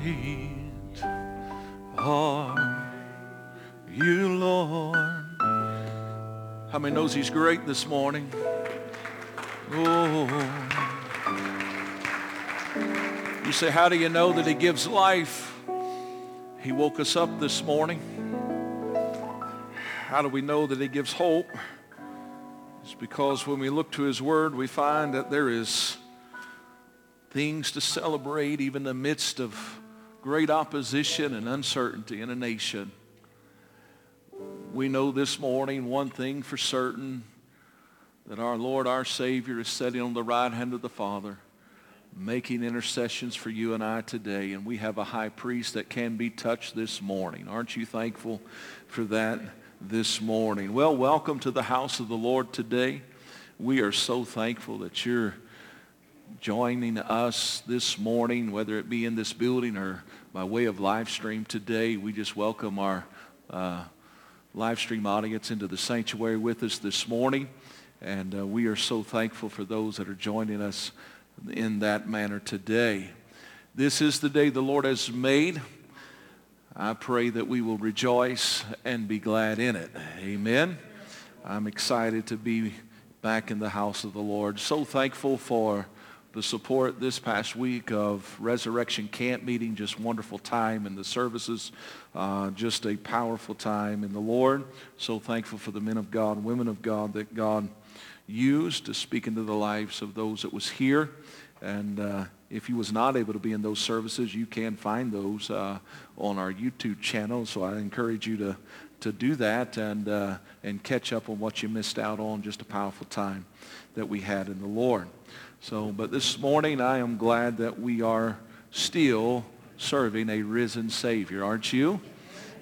Great are you, Lord. How many knows he's great this morning? Oh. You say, how do you know that he gives life? He woke us up this morning. How do we know that he gives hope? It's because when we look to his word, we find that there is things to celebrate even in the midst of great opposition and uncertainty in a nation. We know this morning one thing for certain, that our Lord, our Savior, is sitting on the right hand of the Father, making intercessions for you and I today. And we have a high priest that can be touched this morning. Aren't you thankful for that this morning? Well, welcome to the house of the Lord today. We are so thankful that you're joining us this morning, whether it be in this building or by way of live stream today. We just welcome our uh, live stream audience into the sanctuary with us this morning. And uh, we are so thankful for those that are joining us in that manner today. This is the day the Lord has made. I pray that we will rejoice and be glad in it. Amen. I'm excited to be back in the house of the Lord. So thankful for the support this past week of Resurrection Camp meeting, just wonderful time in the services, uh, just a powerful time in the Lord. So thankful for the men of God, women of God that God used to speak into the lives of those that was here. And uh, if you was not able to be in those services, you can find those uh, on our YouTube channel. So I encourage you to, to do that and, uh, and catch up on what you missed out on. Just a powerful time that we had in the Lord. So, but this morning I am glad that we are still serving a risen Savior, aren't you?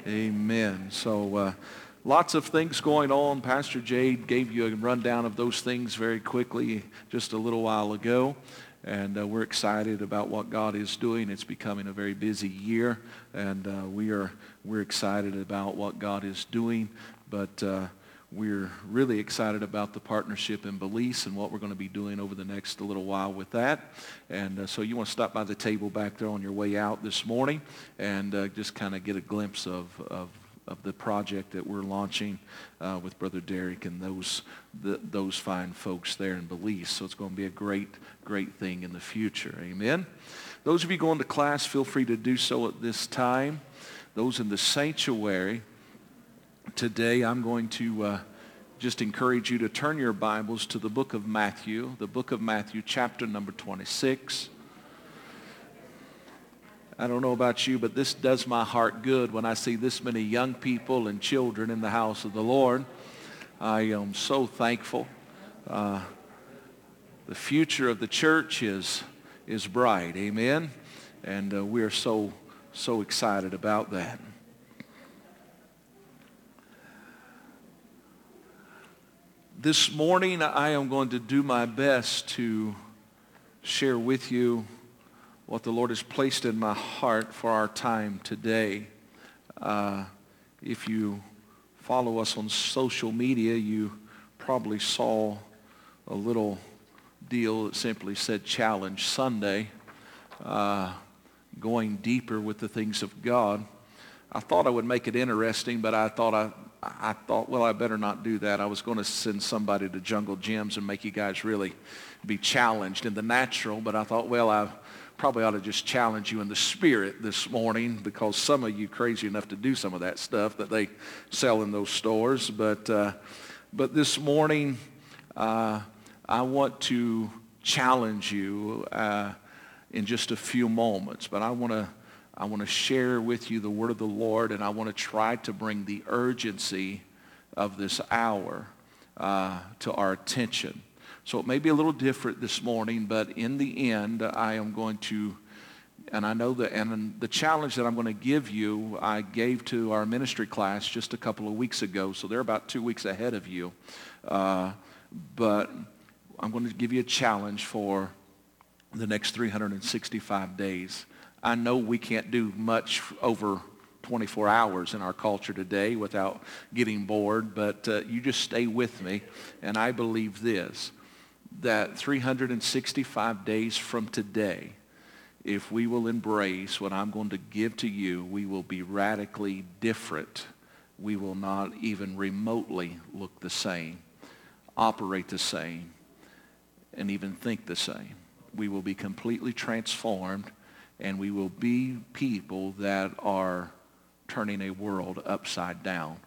Amen. So uh, lots of things going on. Pastor Jade gave you a rundown of those things very quickly just a little while ago. And uh, we're excited about what God is doing. It's becoming a very busy year, and uh, we are we're excited about what God is doing. But uh, we're really excited about the partnership in Belize and what we're going to be doing over the next little while with that. And uh, so you want to stop by the table back there on your way out this morning and uh, just kind of get a glimpse of, of, of, the project that we're launching uh, with Brother Derek and those, the, those fine folks there in Belize. So it's going to be a great, great thing in the future. Amen. Those of you going to class, feel free to do so at this time. Those in the sanctuary, today I'm going to uh, just encourage you to turn your Bibles to the book of Matthew, the book of Matthew, chapter number 26. I don't know about you, but this does my heart good when I see this many young people and children in the house of the Lord. I am so thankful. Uh, the future of the church is, is bright. Amen. And uh, we are so, so excited about that. This morning, I am going to do my best to share with you what the Lord has placed in my heart for our time today. Uh, if you follow us on social media, you probably saw a little deal that simply said Challenge Sunday, uh, going deeper with the things of God. I thought I would make it interesting, but I thought I, I thought, well, I better not do that. I was going to send somebody to Jungle Gyms and make you guys really be challenged in the natural, but I thought, well, I probably ought to just challenge you in the spirit this morning because some of you crazy enough to do some of that stuff that they sell in those stores. But, uh, but this morning, uh, I want to challenge you uh, in just a few moments, but I want to I want to share with you the word of the Lord, and I want to try to bring the urgency of this hour uh, to our attention. So it may be a little different this morning, but in the end, I am going to, and I know that, and the challenge that I'm going to give you, I gave to our ministry class just a couple of weeks ago, so they're about two weeks ahead of you. Uh, but I'm going to give you a challenge for the next 365 days. I know we can't do much over 24 hours in our culture today without getting bored, but uh, you just stay with me. And I believe this, that 365 days from today if we will embrace what I'm going to give to you, we will be radically different. We will not even remotely look the same, operate the same, and even think the same. We will be completely transformed and we will be people that are turning a world upside down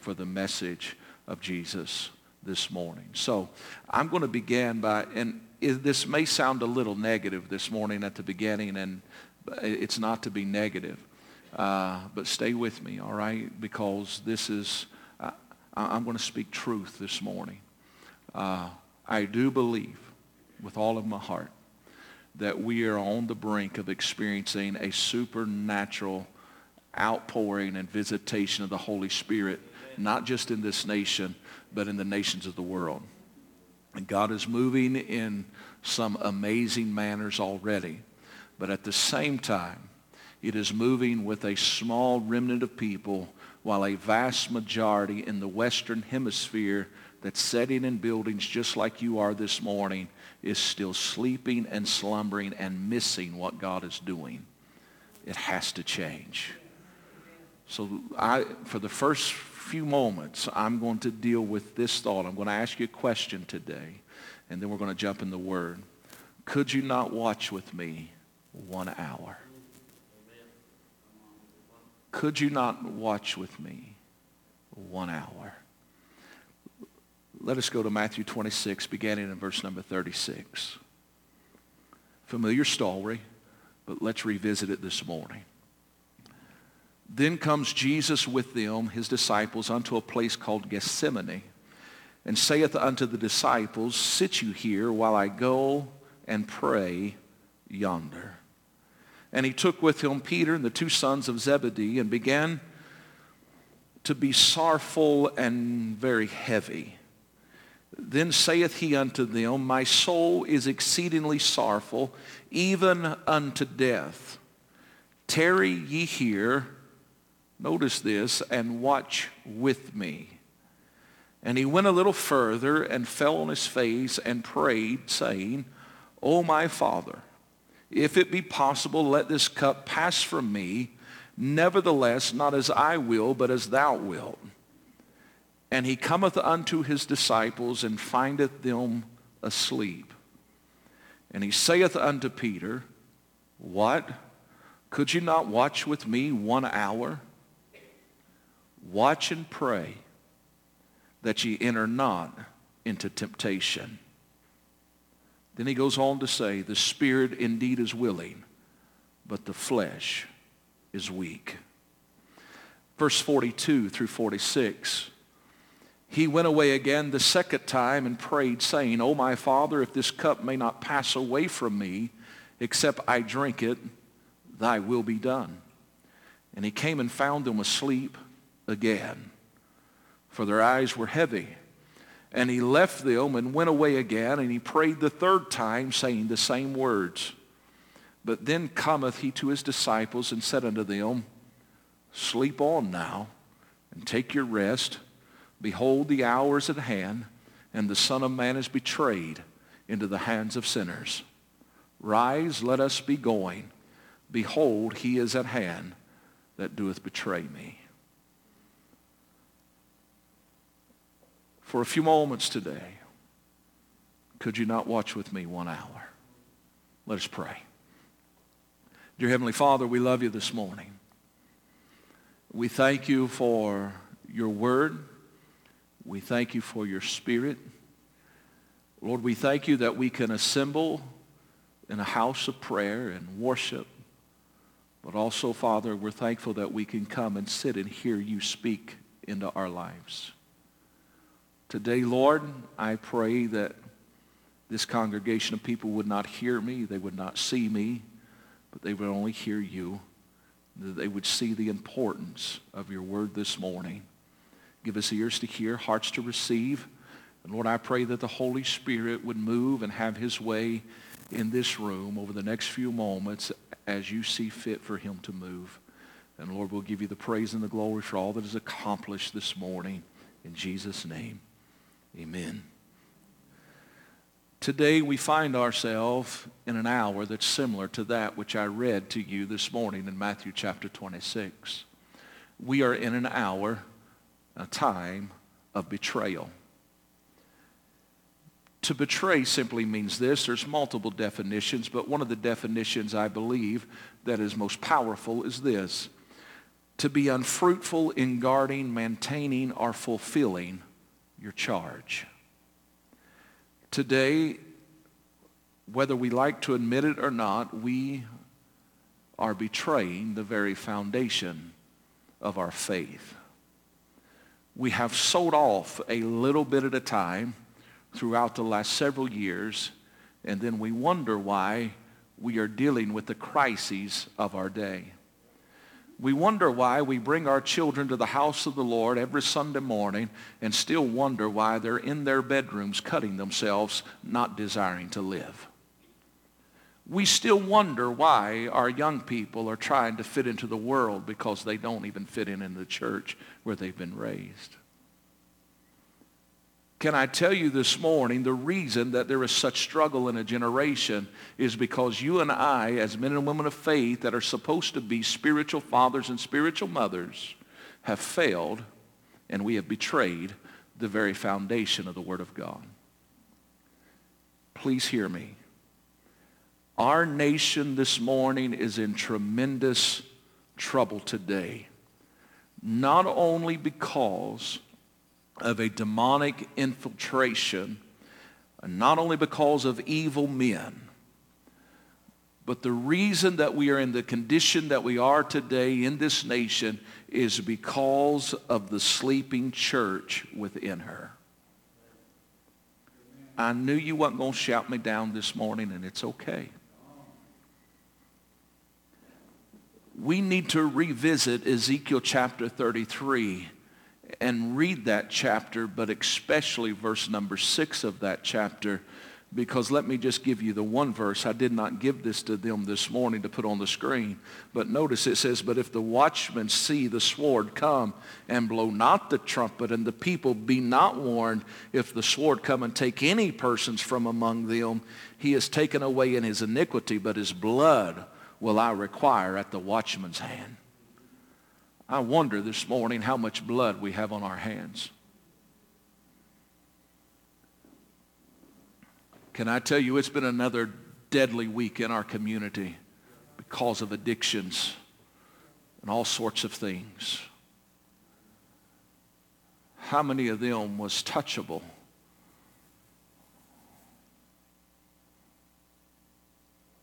for the message of Jesus this morning. So I'm going to begin by, and this may sound a little negative this morning at the beginning, and it's not to be negative. Uh, but stay with me, all right? Because this is, uh, I'm going to speak truth this morning. Uh, I do believe with all of my heart that we are on the brink of experiencing a supernatural outpouring and visitation of the Holy Spirit, not just in this nation, but in the nations of the world. And God is moving in some amazing manners already. But at the same time, it is moving with a small remnant of people while a vast majority in the Western Hemisphere that's sitting in buildings just like you are this morning is still sleeping and slumbering and missing what God is doing. It has to change. So I, for the first few moments, I'm going to deal with this thought. I'm going to ask you a question today, and then we're going to jump in the Word. Could you not watch with me one hour? Could you not watch with me one hour? Let us go to Matthew 26, beginning in verse number 36. Familiar story, but let's revisit it this morning. Then comes Jesus with them, his disciples, unto a place called Gethsemane, and saith unto the disciples, Sit you here while I go and pray yonder. And he took with him Peter and the two sons of Zebedee and began to be sorrowful and very heavy. Then saith he unto them, My soul is exceedingly sorrowful, even unto death. Tarry ye here Notice this, and watch with me. And he went a little further and fell on his face and prayed, saying, O my Father, if it be possible, let this cup pass from me. Nevertheless, not as I will, but as thou wilt. And he cometh unto his disciples and findeth them asleep. And he saith unto Peter, What? Could you not watch with me one hour? Watch and pray that ye enter not into temptation. Then he goes on to say, the spirit indeed is willing, but the flesh is weak. Verse 42 through 46. He went away again the second time and prayed, saying, O my Father, if this cup may not pass away from me, except I drink it, thy will be done. And he came and found them asleep again, for their eyes were heavy. And he left them and went away again, and he prayed the third time, saying the same words. But then cometh he to his disciples and said unto them, Sleep on now, and take your rest. Behold, the hour is at hand, and the Son of Man is betrayed into the hands of sinners. Rise, let us be going. Behold, he is at hand that doeth betray me. for a few moments today, could you not watch with me one hour? Let us pray. Dear Heavenly Father, we love you this morning. We thank you for your word. We thank you for your spirit. Lord, we thank you that we can assemble in a house of prayer and worship. But also, Father, we're thankful that we can come and sit and hear you speak into our lives. Today, Lord, I pray that this congregation of people would not hear me, they would not see me, but they would only hear you, that they would see the importance of your word this morning. Give us ears to hear, hearts to receive. And Lord, I pray that the Holy Spirit would move and have his way in this room over the next few moments as you see fit for him to move. And Lord, we'll give you the praise and the glory for all that is accomplished this morning. In Jesus' name. Amen. Today we find ourselves in an hour that's similar to that which I read to you this morning in Matthew chapter 26. We are in an hour, a time of betrayal. To betray simply means this. There's multiple definitions, but one of the definitions I believe that is most powerful is this. To be unfruitful in guarding, maintaining, or fulfilling your charge. Today, whether we like to admit it or not, we are betraying the very foundation of our faith. We have sold off a little bit at a time throughout the last several years, and then we wonder why we are dealing with the crises of our day. We wonder why we bring our children to the house of the Lord every Sunday morning and still wonder why they're in their bedrooms cutting themselves, not desiring to live. We still wonder why our young people are trying to fit into the world because they don't even fit in in the church where they've been raised. Can I tell you this morning, the reason that there is such struggle in a generation is because you and I, as men and women of faith that are supposed to be spiritual fathers and spiritual mothers, have failed and we have betrayed the very foundation of the Word of God. Please hear me. Our nation this morning is in tremendous trouble today, not only because of a demonic infiltration, not only because of evil men, but the reason that we are in the condition that we are today in this nation is because of the sleeping church within her. I knew you weren't going to shout me down this morning, and it's okay. We need to revisit Ezekiel chapter 33 and read that chapter, but especially verse number six of that chapter, because let me just give you the one verse. I did not give this to them this morning to put on the screen, but notice it says, But if the watchmen see the sword come and blow not the trumpet, and the people be not warned, if the sword come and take any persons from among them, he is taken away in his iniquity, but his blood will I require at the watchman's hand. I wonder this morning how much blood we have on our hands. Can I tell you, it's been another deadly week in our community because of addictions and all sorts of things. How many of them was touchable?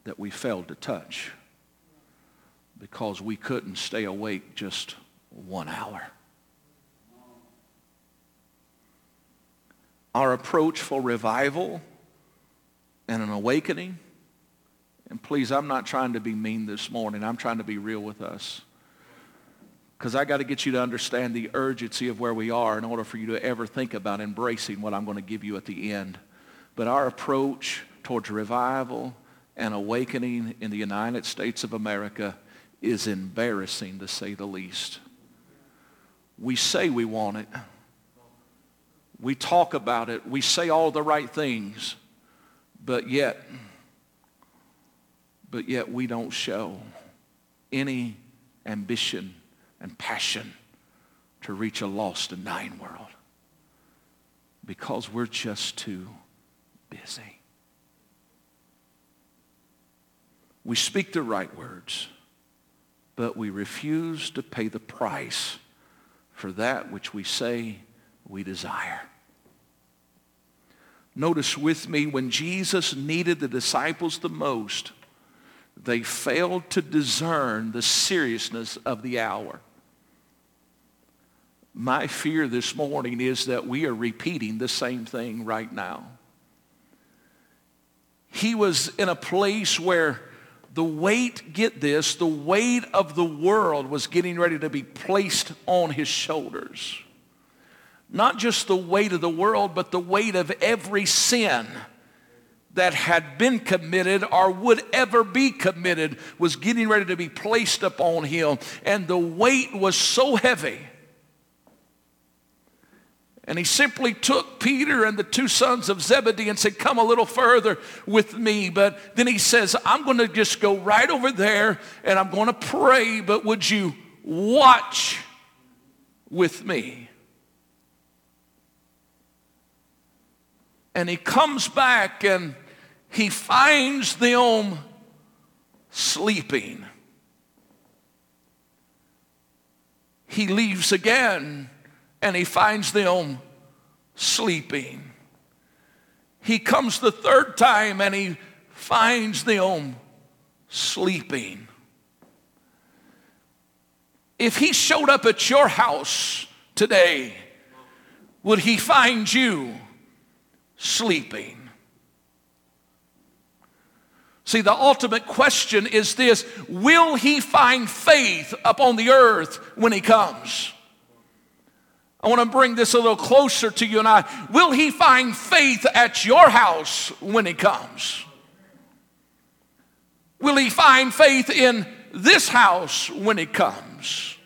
That we failed to touch because we couldn't stay awake just one hour. Our approach for revival and an awakening, and please, I'm not trying to be mean this morning. I'm trying to be real with us. Because I got to get you to understand the urgency of where we are in order for you to ever think about embracing what I'm going to give you at the end. But our approach towards revival and awakening in the United States of America is embarrassing to say the least. We say we want it. We talk about it. We say all the right things. But yet, but yet we don't show any ambition and passion to reach a lost and dying world because we're just too busy. We speak the right words but we refuse to pay the price for that which we say we desire. Notice with me, when Jesus needed the disciples the most, they failed to discern the seriousness of the hour. My fear this morning is that we are repeating the same thing right now. He was in a place where the weight, get this, the weight of the world was getting ready to be placed on his shoulders. Not just the weight of the world, but the weight of every sin that had been committed or would ever be committed was getting ready to be placed upon him. And the weight was so heavy. And he simply took Peter and the two sons of Zebedee and said, Come a little further with me. But then he says, I'm going to just go right over there and I'm going to pray, but would you watch with me? And he comes back and he finds them sleeping. He leaves again and he finds them sleeping. He comes the third time and he finds them sleeping. If he showed up at your house today, would he find you sleeping? See, the ultimate question is this Will he find faith upon the earth when he comes? I want to bring this a little closer to you and I. Will he find faith at your house when he comes? Will he find faith in this house when he comes?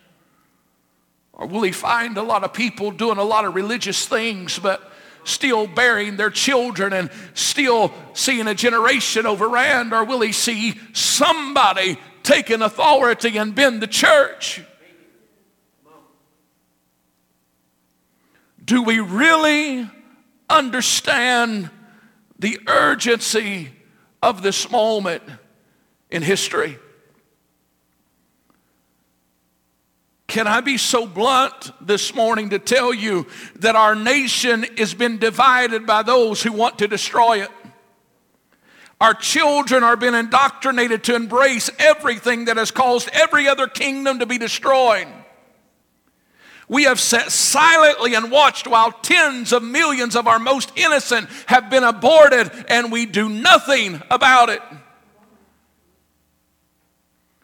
Or will he find a lot of people doing a lot of religious things, but still bearing their children and still seeing a generation overran? Or will he see somebody taking authority and bend the church? Do we really understand the urgency of this moment in history? Can I be so blunt this morning to tell you that our nation has been divided by those who want to destroy it? Our children are being indoctrinated to embrace everything that has caused every other kingdom to be destroyed. We have sat silently and watched while tens of millions of our most innocent have been aborted, and we do nothing about it.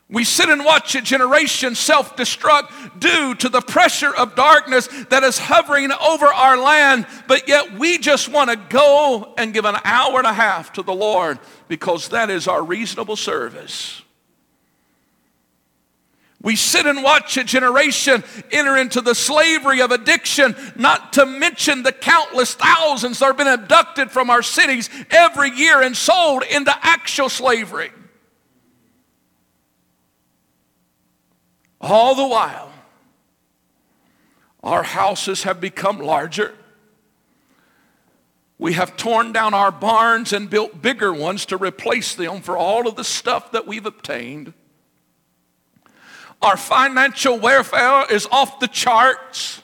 We sit and watch a generation self destruct due to the pressure of darkness that is hovering over our land, but yet we just want to go and give an hour and a half to the Lord because that is our reasonable service. We sit and watch a generation enter into the slavery of addiction, not to mention the countless thousands that have been abducted from our cities every year and sold into actual slavery. All the while, our houses have become larger. We have torn down our barns and built bigger ones to replace them for all of the stuff that we've obtained. Our financial welfare is off the charts.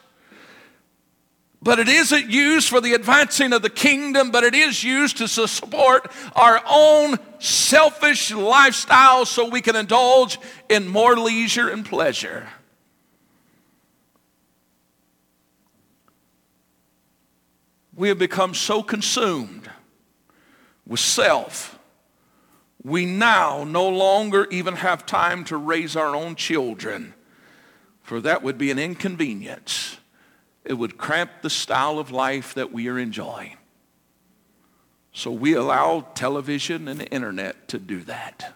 But it isn't used for the advancing of the kingdom, but it is used to support our own selfish lifestyle so we can indulge in more leisure and pleasure. We have become so consumed with self we now no longer even have time to raise our own children, for that would be an inconvenience. It would cramp the style of life that we are enjoying. So we allow television and the internet to do that.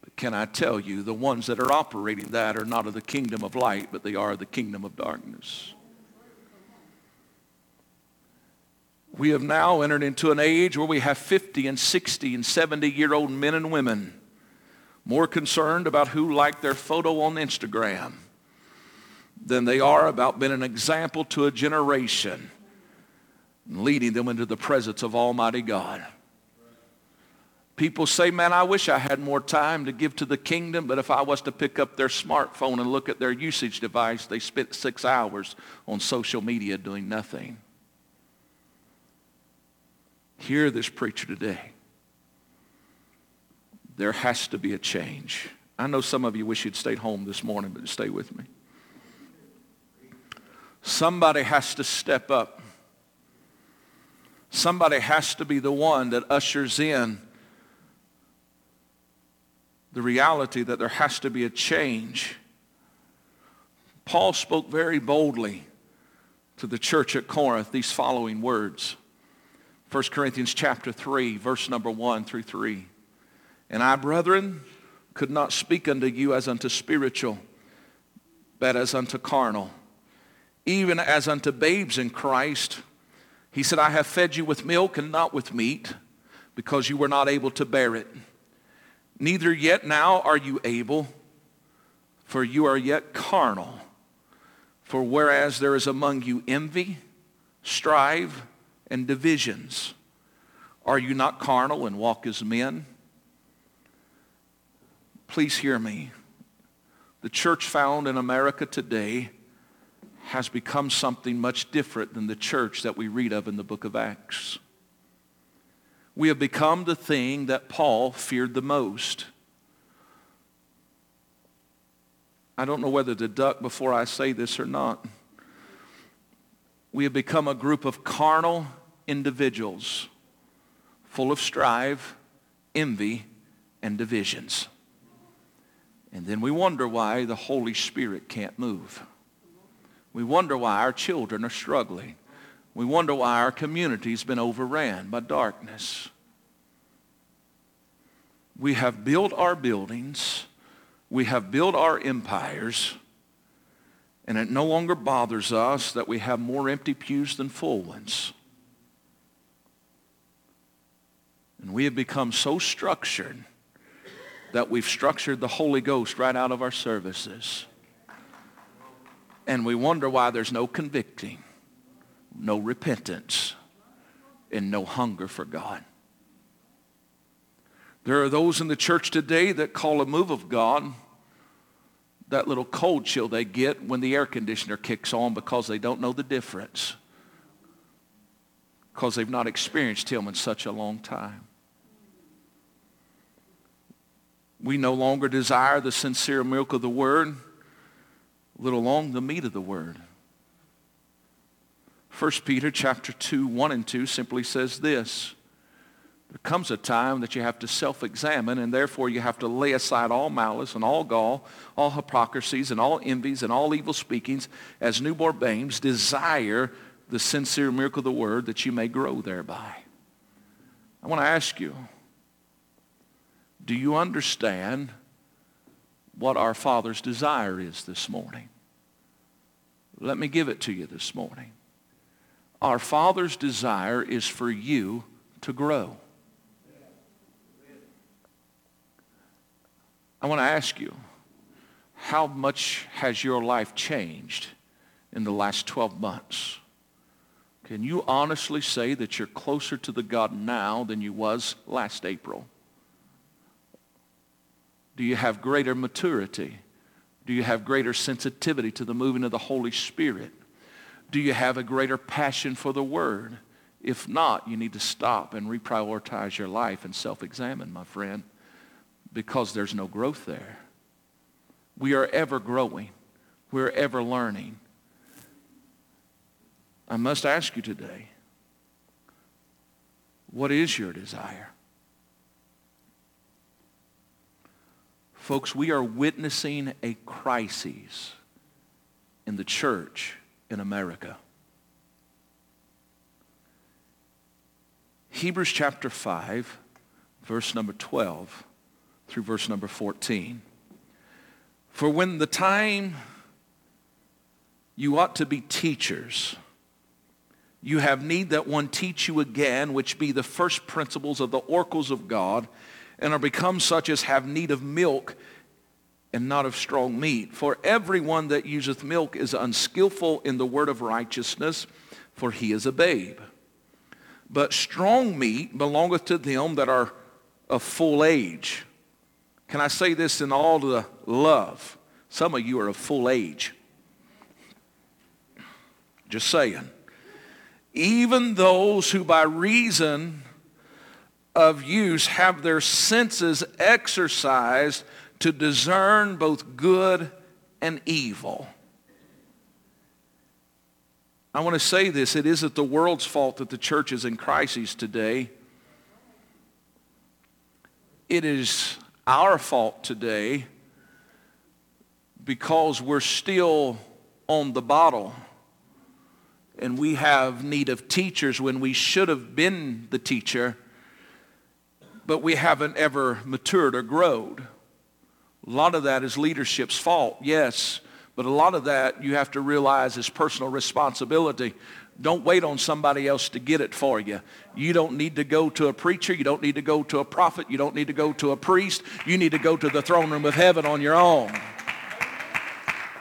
But can I tell you, the ones that are operating that are not of the kingdom of light, but they are of the kingdom of darkness. We have now entered into an age where we have 50 and 60 and 70 year old men and women more concerned about who liked their photo on Instagram than they are about being an example to a generation and leading them into the presence of Almighty God. People say, man, I wish I had more time to give to the kingdom, but if I was to pick up their smartphone and look at their usage device, they spent six hours on social media doing nothing. Hear this preacher today. There has to be a change. I know some of you wish you'd stayed home this morning, but stay with me. Somebody has to step up. Somebody has to be the one that ushers in the reality that there has to be a change. Paul spoke very boldly to the church at Corinth these following words. 1 Corinthians chapter 3, verse number 1 through 3. And I, brethren, could not speak unto you as unto spiritual, but as unto carnal, even as unto babes in Christ. He said, I have fed you with milk and not with meat, because you were not able to bear it. Neither yet now are you able, for you are yet carnal. For whereas there is among you envy, strife, and divisions, are you not carnal and walk as men? Please hear me. The church found in America today has become something much different than the church that we read of in the book of Acts. We have become the thing that Paul feared the most. I don't know whether to duck before I say this or not. We have become a group of carnal individuals full of strife, envy, and divisions. And then we wonder why the Holy Spirit can't move. We wonder why our children are struggling. We wonder why our community's been overran by darkness. We have built our buildings. We have built our empires. And it no longer bothers us that we have more empty pews than full ones. And we have become so structured that we've structured the Holy Ghost right out of our services. And we wonder why there's no convicting, no repentance, and no hunger for God. There are those in the church today that call a move of God that little cold chill they get when the air conditioner kicks on because they don't know the difference. Because they've not experienced Him in such a long time. We no longer desire the sincere milk of the Word little long the meat of the word. 1 Peter chapter 2, 1 and 2 simply says this. There comes a time that you have to self-examine and therefore you have to lay aside all malice and all gall, all hypocrisies and all envies and all evil speakings as newborn babes desire the sincere miracle of the word that you may grow thereby. I want to ask you, do you understand what our Father's desire is this morning. Let me give it to you this morning. Our Father's desire is for you to grow. I want to ask you, how much has your life changed in the last 12 months? Can you honestly say that you're closer to the God now than you was last April? Do you have greater maturity? Do you have greater sensitivity to the moving of the Holy Spirit? Do you have a greater passion for the Word? If not, you need to stop and reprioritize your life and self-examine, my friend, because there's no growth there. We are ever growing. We're ever learning. I must ask you today, what is your desire? Folks, we are witnessing a crisis in the church in America. Hebrews chapter 5, verse number 12 through verse number 14. For when the time you ought to be teachers, you have need that one teach you again, which be the first principles of the oracles of God, and are become such as have need of milk and not of strong meat. For everyone that useth milk is unskillful in the word of righteousness, for he is a babe. But strong meat belongeth to them that are of full age. Can I say this in all the love? Some of you are of full age. Just saying. Even those who by reason of use have their senses exercised to discern both good and evil. I want to say this. It isn't the world's fault that the church is in crises today. It is our fault today because we're still on the bottle and we have need of teachers when we should have been the teacher but we haven't ever matured or grown. A lot of that is leadership's fault, yes, But a lot of that you have to realize is personal responsibility. Don't wait on somebody else to get it for you. You don't need to go to a preacher. You don't need to go to a prophet. You don't need to go to a priest. You need to go to the throne room of heaven on your own.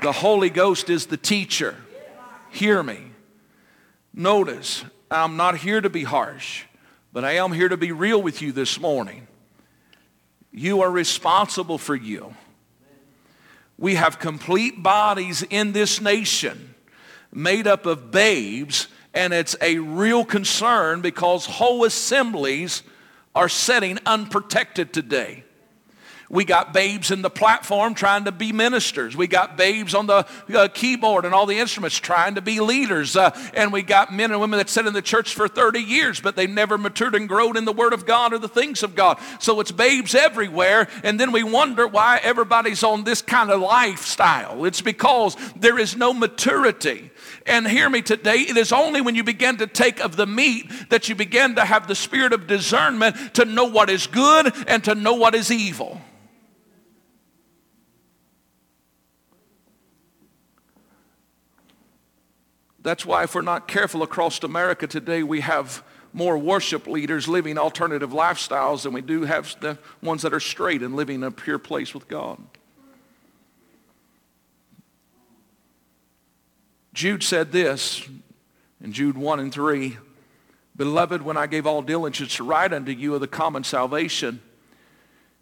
The Holy Ghost is the teacher. Hear me. Notice, I'm not here to be harsh, but I am here to be real with you this morning. You are responsible for you. We have complete bodies in this nation made up of babes, and it's a real concern because whole assemblies are setting unprotected today. We got babes in the platform trying to be ministers. We got babes on the uh, keyboard and all the instruments trying to be leaders. Uh, and we got men and women that sit in the church for 30 years, but they never matured and grown in the Word of God or the things of God. So it's babes everywhere. And then we wonder why everybody's on this kind of lifestyle. It's because there is no maturity. And hear me today, it is only when you begin to take of the meat that you begin to have the spirit of discernment to know what is good and to know what is evil. That's why, if we're not careful across America today, we have more worship leaders living alternative lifestyles than we do have the ones that are straight and living a pure place with God. Jude said this in Jude 1 and 3 Beloved, when I gave all diligence to write unto you of the common salvation,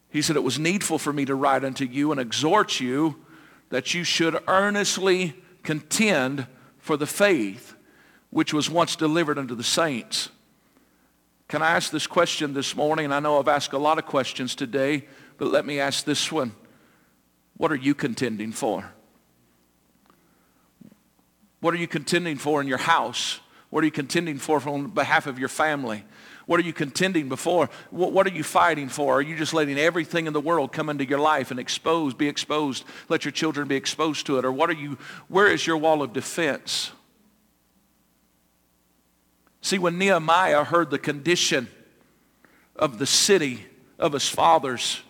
he said, It was needful for me to write unto you and exhort you that you should earnestly contend for the faith which was once delivered unto the saints. Can I ask this question this morning? I know I've asked a lot of questions today, but let me ask this one. What are you contending for? What are you contending for in your house? What are you contending for on behalf of your family? What are you contending before? What are you fighting for? Are you just letting everything in the world come into your life and expose, be exposed, let your children be exposed to it? Or what are you, where is your wall of defense? See, when Nehemiah heard the condition of the city of his fathers,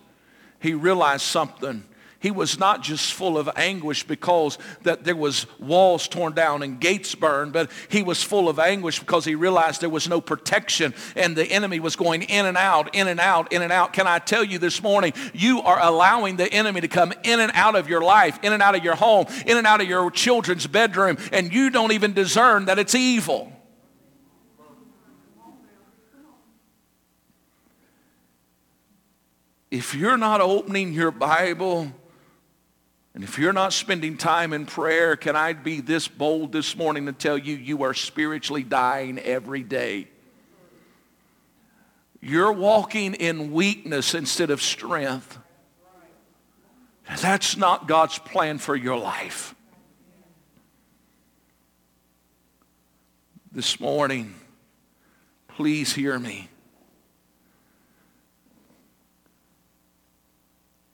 he realized something he was not just full of anguish because that there was walls torn down and gates burned, but he was full of anguish because he realized there was no protection and the enemy was going in and out, in and out, in and out. Can I tell you this morning, you are allowing the enemy to come in and out of your life, in and out of your home, in and out of your children's bedroom, and you don't even discern that it's evil. If you're not opening your Bible, and if you're not spending time in prayer, can I be this bold this morning to tell you you are spiritually dying every day? You're walking in weakness instead of strength. That's not God's plan for your life. This morning, please hear me.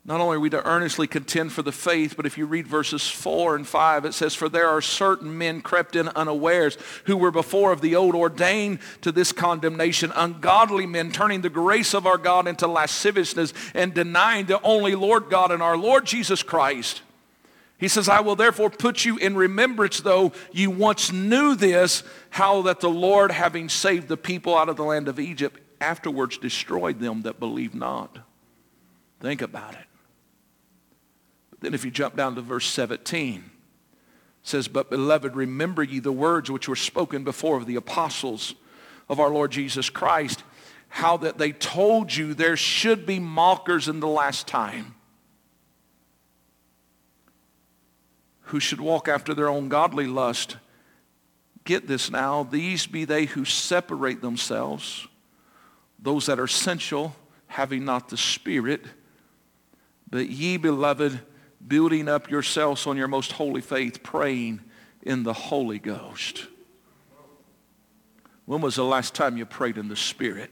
Not only are we to earnestly contend for the faith, but if you read verses 4 and 5, it says, For there are certain men crept in unawares, who were before of the old ordained to this condemnation, ungodly men, turning the grace of our God into lasciviousness and denying the only Lord God and our Lord Jesus Christ. He says, I will therefore put you in remembrance, though you once knew this, how that the Lord, having saved the people out of the land of Egypt, afterwards destroyed them that believe not. Think about it. Then if you jump down to verse 17, says, But beloved, remember ye the words which were spoken before of the apostles of our Lord Jesus Christ, how that they told you there should be mockers in the last time, who should walk after their own godly lust. Get this now, these be they who separate themselves, those that are sensual, having not the Spirit. But ye, beloved, building up yourselves on your most holy faith, praying in the Holy Ghost. When was the last time you prayed in the Spirit?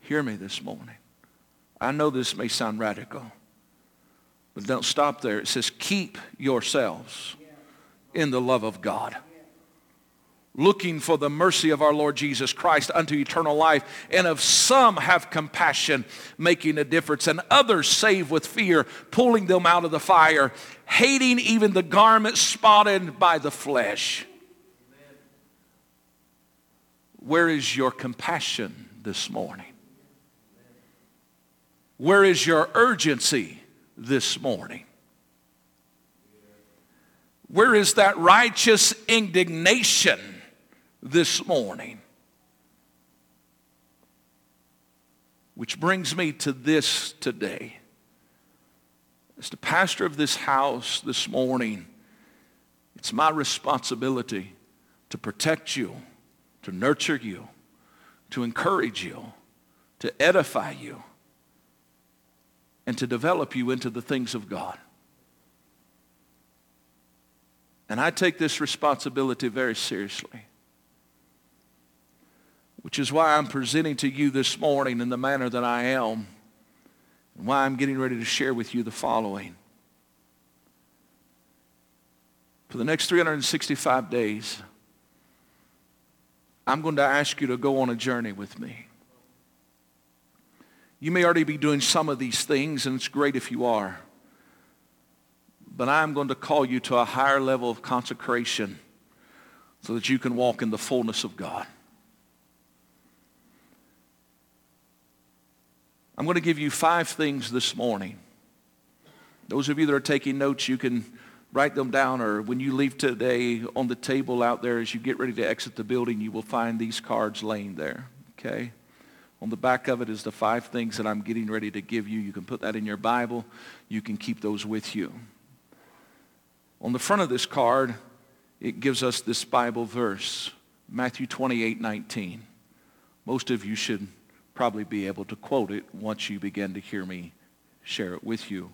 Hear me this morning. I know this may sound radical, but don't stop there. It says, keep yourselves in the love of God. Looking for the mercy of our Lord Jesus Christ unto eternal life. And of some have compassion, making a difference, and others save with fear, pulling them out of the fire, hating even the garment spotted by the flesh. Where is your compassion this morning? Where is your urgency this morning? Where is that righteous indignation this morning? Which brings me to this today. As the pastor of this house this morning, it's my responsibility to protect you, to nurture you, to encourage you, to edify you, and to develop you into the things of God. And I take this responsibility very seriously, which is why I'm presenting to you this morning in the manner that I am, and why I'm getting ready to share with you the following. For the next 365 days, I'm going to ask you to go on a journey with me. You may already be doing some of these things, and it's great if you are. But I'm going to call you to a higher level of consecration so that you can walk in the fullness of God. I'm going to give you five things this morning. Those of you that are taking notes, you can write them down, or when you leave today on the table out there as you get ready to exit the building, you will find these cards laying there, okay? On the back of it is the five things that I'm getting ready to give you. You can put that in your Bible. You can keep those with you. On the front of this card, it gives us this Bible verse, Matthew 28, 19. Most of you should probably be able to quote it once you begin to hear me share it with you.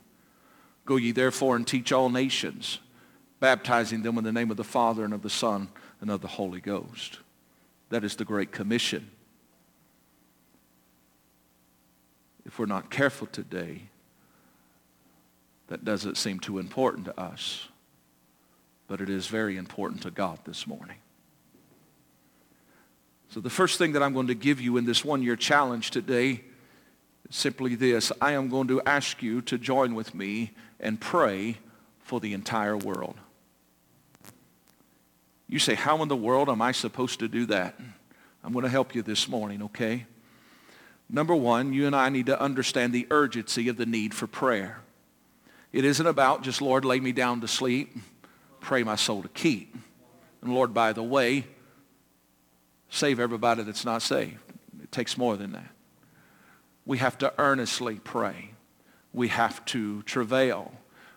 Go ye therefore and teach all nations, baptizing them in the name of the Father and of the Son and of the Holy Ghost. That is the Great Commission. if we're not careful today, that doesn't seem too important to us. But it is very important to God this morning. So the first thing that I'm going to give you in this one-year challenge today is simply this. I am going to ask you to join with me and pray for the entire world. You say, how in the world am I supposed to do that? I'm going to help you this morning, okay? Number one, you and I need to understand the urgency of the need for prayer. It isn't about just, Lord, lay me down to sleep, pray my soul to keep. And Lord, by the way, save everybody that's not saved. It takes more than that. We have to earnestly pray. We have to travail.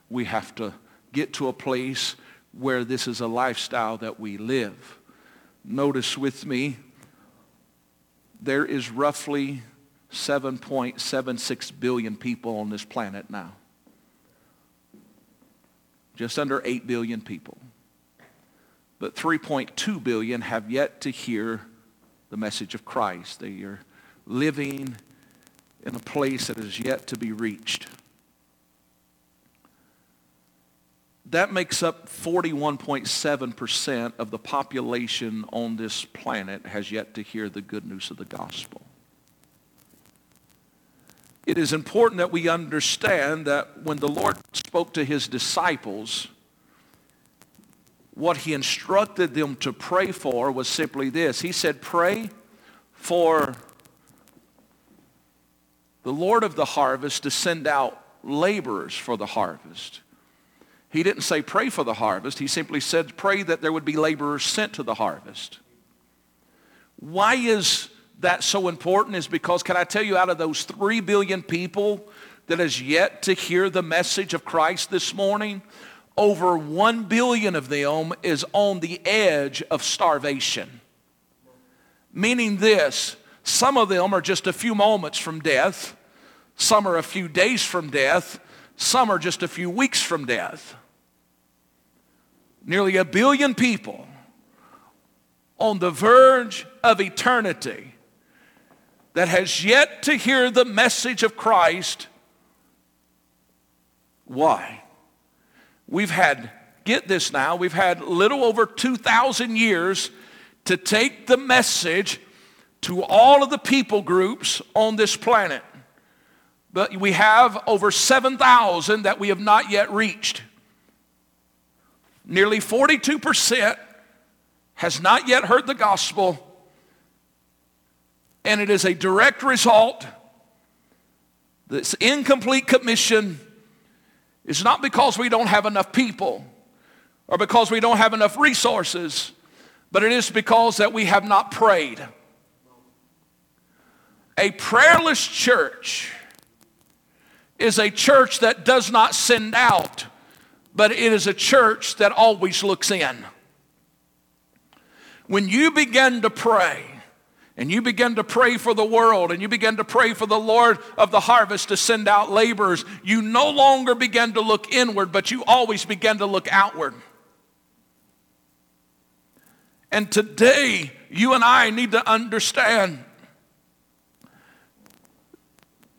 We have to get to a place where this is a lifestyle that we live. Notice with me, there is roughly 7.76 billion people on this planet now. Just under 8 billion people. But 3.2 billion have yet to hear the message of Christ. They are living in a place that is yet to be reached. That makes up 41.7% of the population on this planet has yet to hear the good news of the gospel it is important that we understand that when the Lord spoke to his disciples, what he instructed them to pray for was simply this. He said, pray for the Lord of the harvest to send out laborers for the harvest. He didn't say pray for the harvest. He simply said pray that there would be laborers sent to the harvest. Why is that so important is because, can I tell you, out of those 3 billion people that has yet to hear the message of Christ this morning, over 1 billion of them is on the edge of starvation. Meaning this, some of them are just a few moments from death, some are a few days from death, some are just a few weeks from death. Nearly a billion people on the verge of eternity that has yet to hear the message of Christ. Why? We've had, get this now, we've had little over 2,000 years to take the message to all of the people groups on this planet. But we have over 7,000 that we have not yet reached. Nearly 42% has not yet heard the gospel, and it is a direct result. This incomplete commission is not because we don't have enough people or because we don't have enough resources, but it is because that we have not prayed. A prayerless church is a church that does not send out, but it is a church that always looks in. When you begin to pray, and you begin to pray for the world and you begin to pray for the Lord of the harvest to send out laborers, you no longer begin to look inward, but you always begin to look outward. And today, you and I need to understand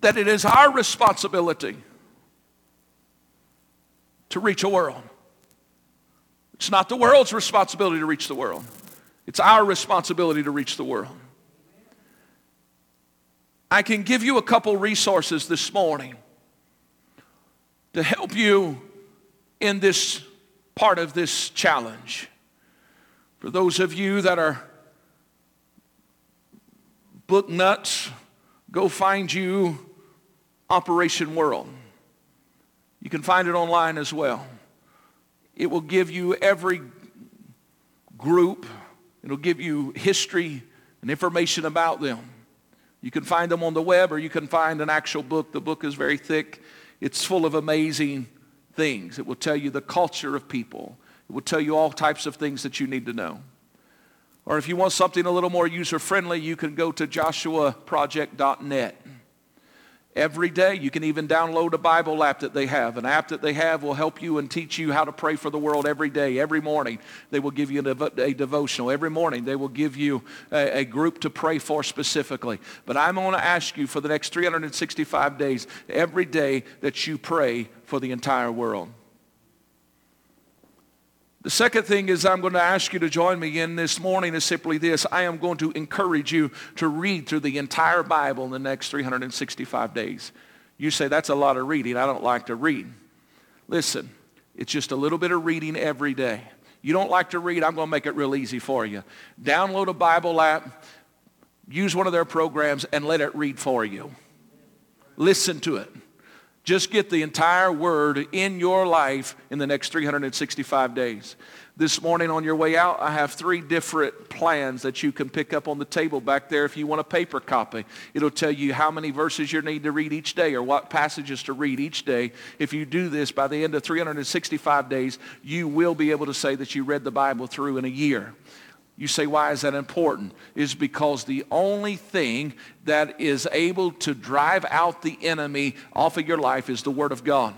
that it is our responsibility to reach a world. It's not the world's responsibility to reach the world. It's our responsibility to reach the world. I can give you a couple resources this morning to help you in this part of this challenge. For those of you that are book nuts, go find you Operation World. You can find it online as well. It will give you every group, it'll give you history and information about them. You can find them on the web or you can find an actual book. The book is very thick, it's full of amazing things. It will tell you the culture of people, it will tell you all types of things that you need to know. Or if you want something a little more user friendly, you can go to joshuaproject.net. Every day, you can even download a Bible app that they have. An app that they have will help you and teach you how to pray for the world every day. Every morning, they will give you a, devo- a devotional. Every morning, they will give you a, a group to pray for specifically. But I'm going to ask you for the next 365 days, every day, that you pray for the entire world. The second thing is I'm going to ask you to join me in this morning is simply this. I am going to encourage you to read through the entire Bible in the next 365 days. You say, that's a lot of reading. I don't like to read. Listen, it's just a little bit of reading every day. You don't like to read, I'm going to make it real easy for you. Download a Bible app, use one of their programs, and let it read for you. Listen to it. Just get the entire word in your life in the next 365 days. This morning on your way out, I have three different plans that you can pick up on the table back there if you want a paper copy. It'll tell you how many verses you need to read each day or what passages to read each day. If you do this by the end of 365 days, you will be able to say that you read the Bible through in a year. You say, why is that important? Is because the only thing that is able to drive out the enemy off of your life is the Word of God.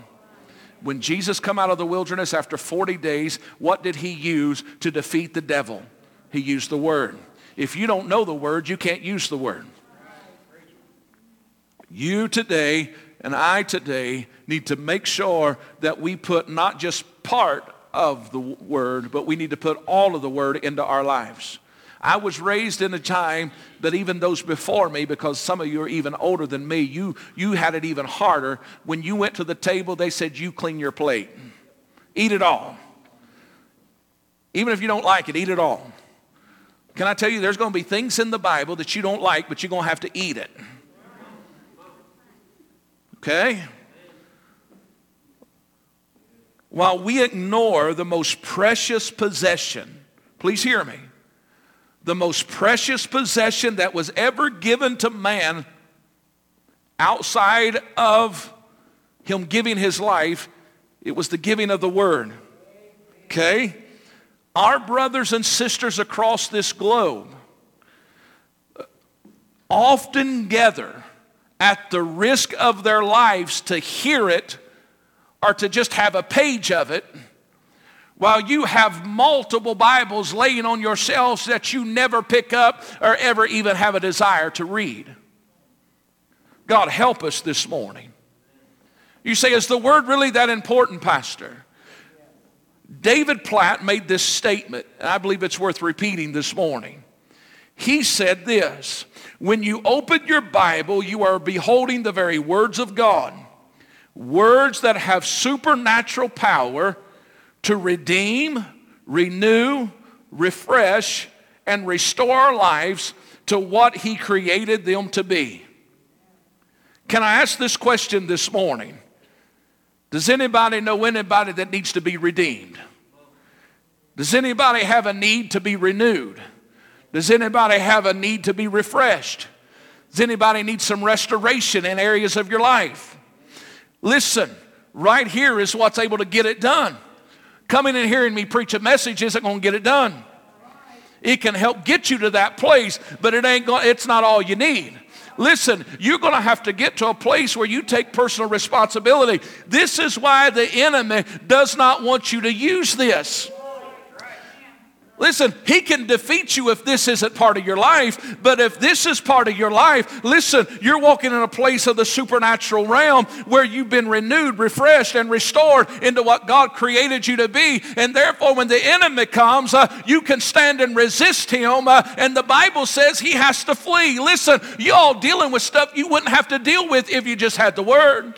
When Jesus come out of the wilderness after 40 days, what did he use to defeat the devil? He used the Word. If you don't know the Word, you can't use the Word. You today and I today need to make sure that we put not just part of the word, but we need to put all of the word into our lives. I was raised in a time that even those before me, because some of you are even older than me, you, you had it even harder. When you went to the table, they said, you clean your plate. Eat it all. Even if you don't like it, eat it all. Can I tell you, there's going to be things in the Bible that you don't like, but you're going to have to eat it. Okay? While we ignore the most precious possession, please hear me, the most precious possession that was ever given to man outside of him giving his life, it was the giving of the word. Okay? Our brothers and sisters across this globe often gather at the risk of their lives to hear it or to just have a page of it while you have multiple Bibles laying on your shelves that you never pick up or ever even have a desire to read. God, help us this morning. You say, is the word really that important, Pastor? David Platt made this statement, and I believe it's worth repeating this morning. he said this, when you open your Bible, you are beholding the very words of God, words that have supernatural power to redeem, renew, refresh, and restore our lives to what he created them to be. Can I ask this question this morning? Does anybody know anybody that needs to be redeemed? Does anybody have a need to be renewed? Does anybody have a need to be refreshed? Does anybody need some restoration in areas of your life? Listen, right here is what's able to get it done. Coming and hearing me preach a message isn't going to get it done. It can help get you to that place, but it ain't going, it's not all you need. Listen, you're going to have to get to a place where you take personal responsibility. This is why the enemy does not want you to use this. Listen, he can defeat you if this isn't part of your life, but if this is part of your life, listen, you're walking in a place of the supernatural realm where you've been renewed, refreshed, and restored into what God created you to be. And therefore, when the enemy comes, uh, you can stand and resist him. Uh, and the Bible says he has to flee. Listen, y'all dealing with stuff you wouldn't have to deal with if you just had the word.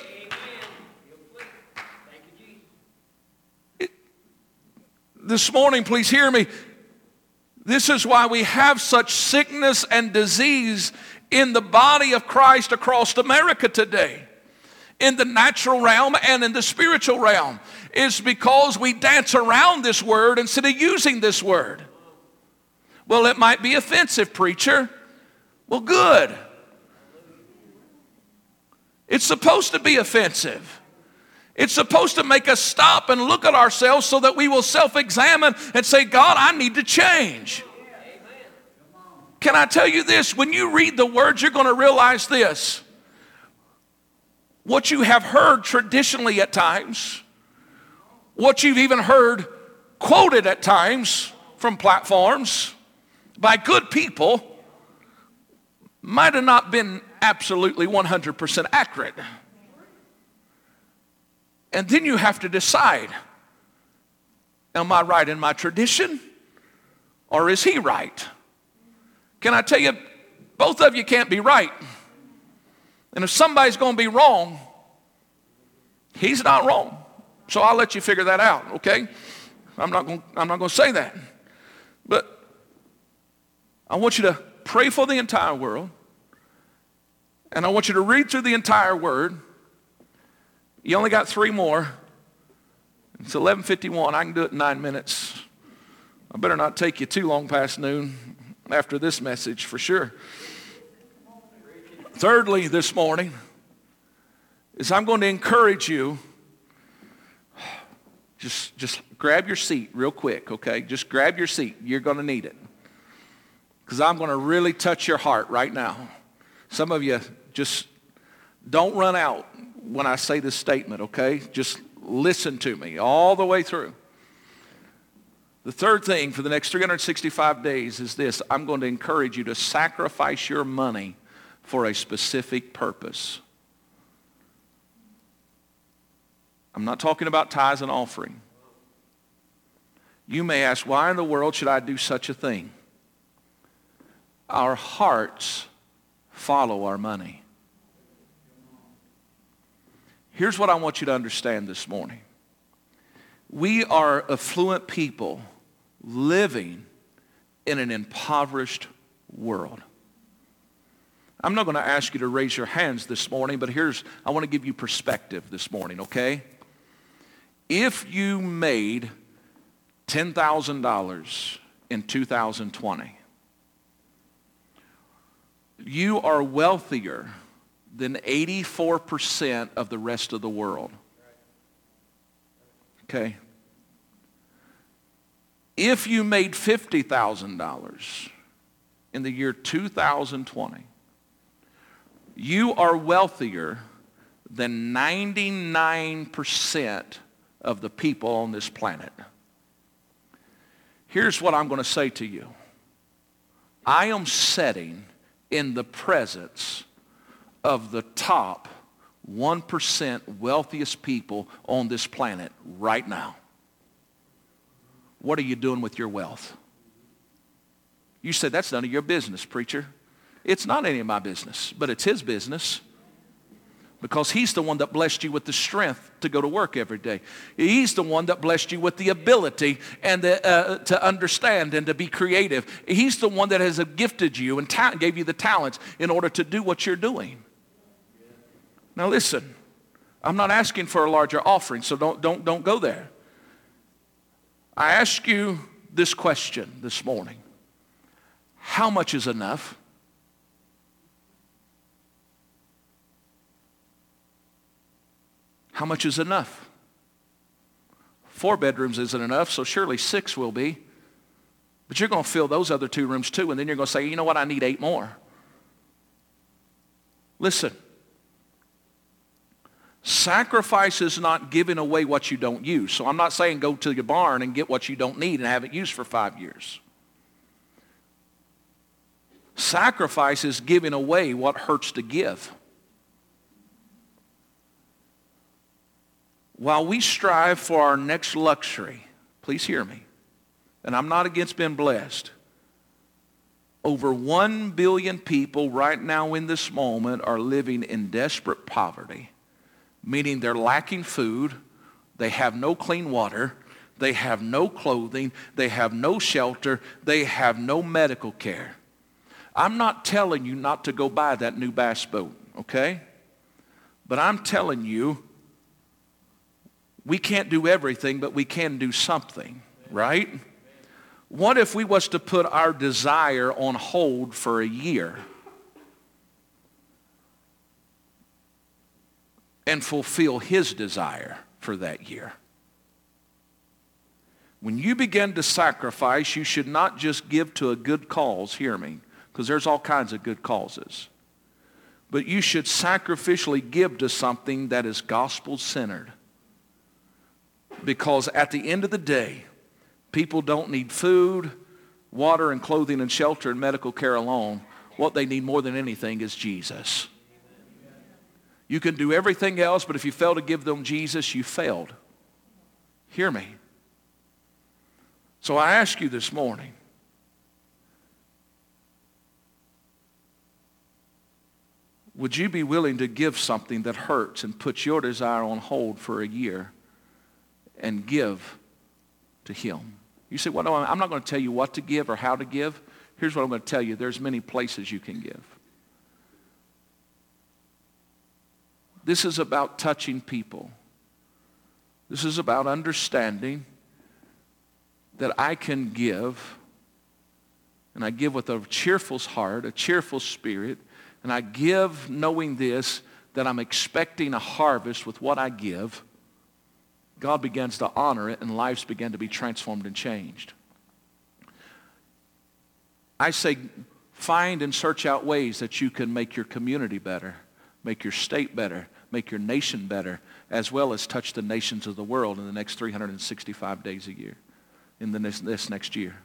This morning, please hear me. This is why we have such sickness and disease in the body of Christ across America today, in the natural realm and in the spiritual realm, is because we dance around this word instead of using this word. Well, it might be offensive, preacher. Well, good. It's supposed to be offensive. It's supposed to make us stop and look at ourselves so that we will self examine and say, God, I need to change. Can I tell you this? When you read the words, you're going to realize this. What you have heard traditionally at times, what you've even heard quoted at times from platforms by good people, might have not been absolutely 100% accurate. And then you have to decide am I right in my tradition or is he right? Can I tell you, both of you can't be right. And if somebody's going to be wrong, he's not wrong. So I'll let you figure that out, okay? I'm not going I'm not going to say that. But I want you to pray for the entire world. And I want you to read through the entire word you only got three more. It's 11:51. I can do it in nine minutes. I better not take you too long past noon after this message for sure. Thirdly, this morning is I'm going to encourage you. Just, just grab your seat real quick, okay? Just grab your seat. You're going to need it. Because I'm going to really touch your heart right now. Some of you just don't run out when I say this statement, okay? Just listen to me all the way through. The third thing for the next 365 days is this. I'm going to encourage you to sacrifice your money for a specific purpose. I'm not talking about tithes and offering. You may ask, why in the world should I do such a thing? Our hearts follow our money. Here's what I want you to understand this morning. We are affluent people living in an impoverished world. I'm not going to ask you to raise your hands this morning, but here's, I want to give you perspective this morning, okay? If you made $10,000 in 2020, you are wealthier than 84% of the rest of the world. Okay? If you made $50,000 in the year 2020, you are wealthier than 99% of the people on this planet. Here's what I'm going to say to you. I am setting in the presence of the top 1% wealthiest people on this planet right now. What are you doing with your wealth? You said, that's none of your business, preacher. It's not any of my business, but it's his business because he's the one that blessed you with the strength to go to work every day. He's the one that blessed you with the ability and the, uh, to understand and to be creative. He's the one that has gifted you and ta- gave you the talents in order to do what you're doing. Now listen, I'm not asking for a larger offering, so don't, don't, don't go there. I ask you this question this morning. How much is enough? How much is enough? Four bedrooms isn't enough, so surely six will be. But you're going to fill those other two rooms too, and then you're going to say, you know what, I need eight more. Listen, sacrifice is not giving away what you don't use. So I'm not saying go to your barn and get what you don't need and have it used for five years. Sacrifice is giving away what hurts to give. While we strive for our next luxury, please hear me, and I'm not against being blessed. Over 1 billion people right now in this moment are living in desperate poverty, meaning they're lacking food, they have no clean water, they have no clothing, they have no shelter, they have no medical care. I'm not telling you not to go buy that new bass boat, okay? But I'm telling you we can't do everything, but we can do something, right? What if we was to put our desire on hold for a year and fulfill his desire for that year? When you begin to sacrifice, you should not just give to a good cause, hear me, because there's all kinds of good causes. But you should sacrificially give to something that is gospel-centered because at the end of the day, people don't need food, water and clothing and shelter and medical care alone. What they need more than anything is Jesus. You can do everything else, but if you fail to give them Jesus, you failed. Hear me. So I ask you this morning, would you be willing to give something that hurts and puts your desire on hold for a year and give to him. You say, well, I'm not going to tell you what to give or how to give. Here's what I'm going to tell you. There's many places you can give. This is about touching people. This is about understanding that I can give, and I give with a cheerful heart, a cheerful spirit, and I give knowing this, that I'm expecting a harvest with what I give. God begins to honor it and lives begin to be transformed and changed. I say find and search out ways that you can make your community better, make your state better, make your nation better, as well as touch the nations of the world in the next 365 days a year, in the this, this next year.